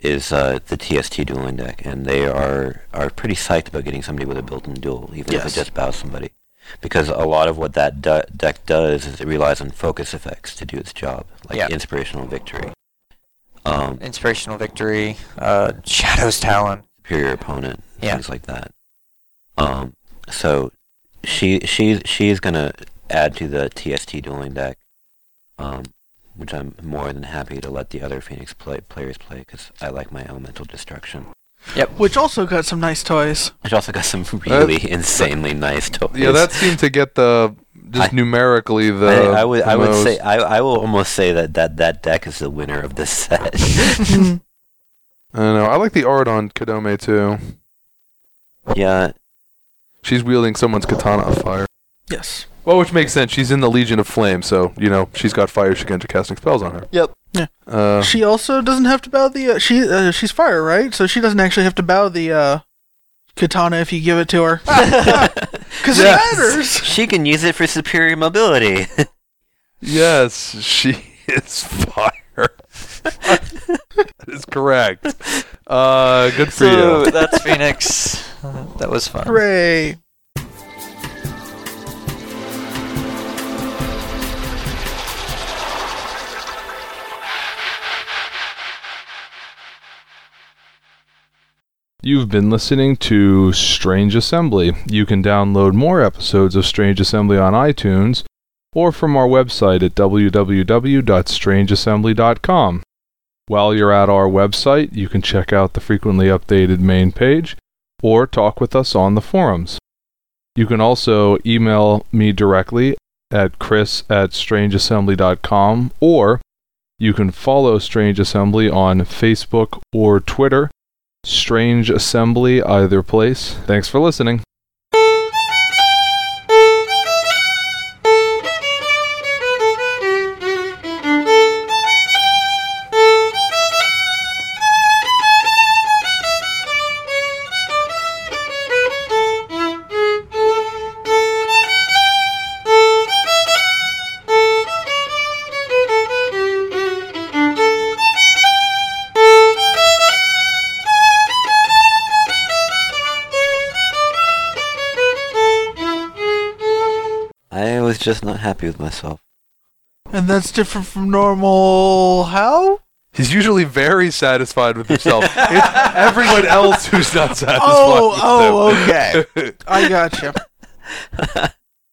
is uh, the TST dueling deck, and they are are pretty psyched about getting somebody with a built-in duel, even if Yes. it just bows somebody, because a lot of what that du- deck does is it relies on focus effects to do its job, like Yeah. inspirational victory, um, Inspirational Victory, uh, Shadow's Talon. superior opponent, Yeah. things like that. Um, so she she she's gonna add to the TST dueling deck, um, which I'm more than happy to let the other Phoenix play, players play because I like my elemental destruction. Yep. Which also got some nice toys. Which also got some really insanely nice toys. Yeah, that seemed to get the just I- numerically the. I, I would the I would most. say I, I will almost say that, that that deck is the winner of this set. I don't know. I like the art on Kadome too. yeah, She's wielding someone's katana of fire. yes. Well, which makes sense. She's in the Legion of Flame, so you know she's got fire. She can casting spells on her. Yep. Yeah. Uh, She also doesn't have to bow the. Uh, she uh, she's fire, right? So she doesn't actually have to bow the uh, katana if you give it to her. Because Yes. it matters. she can use it for superior mobility. yes, she is fire. that is correct. Uh, good for So you. that's Phoenix. Uh, that was fun. Hooray! You've been listening to Strange Assembly. You can download more episodes of Strange Assembly on iTunes or from our website at www.strangeassembly.com. While you're at our website, you can check out the frequently updated main page or talk with us on the forums. You can also email me directly at chris at strangeassembly.com or you can follow Strange Assembly on Facebook or Twitter. Strange Assembly, either place. Thanks for listening. Just not happy with myself. And that's different from normal. How? He's usually very satisfied with himself. it's everyone else who's not oh, satisfied. Oh, with oh, him. okay. I gotcha.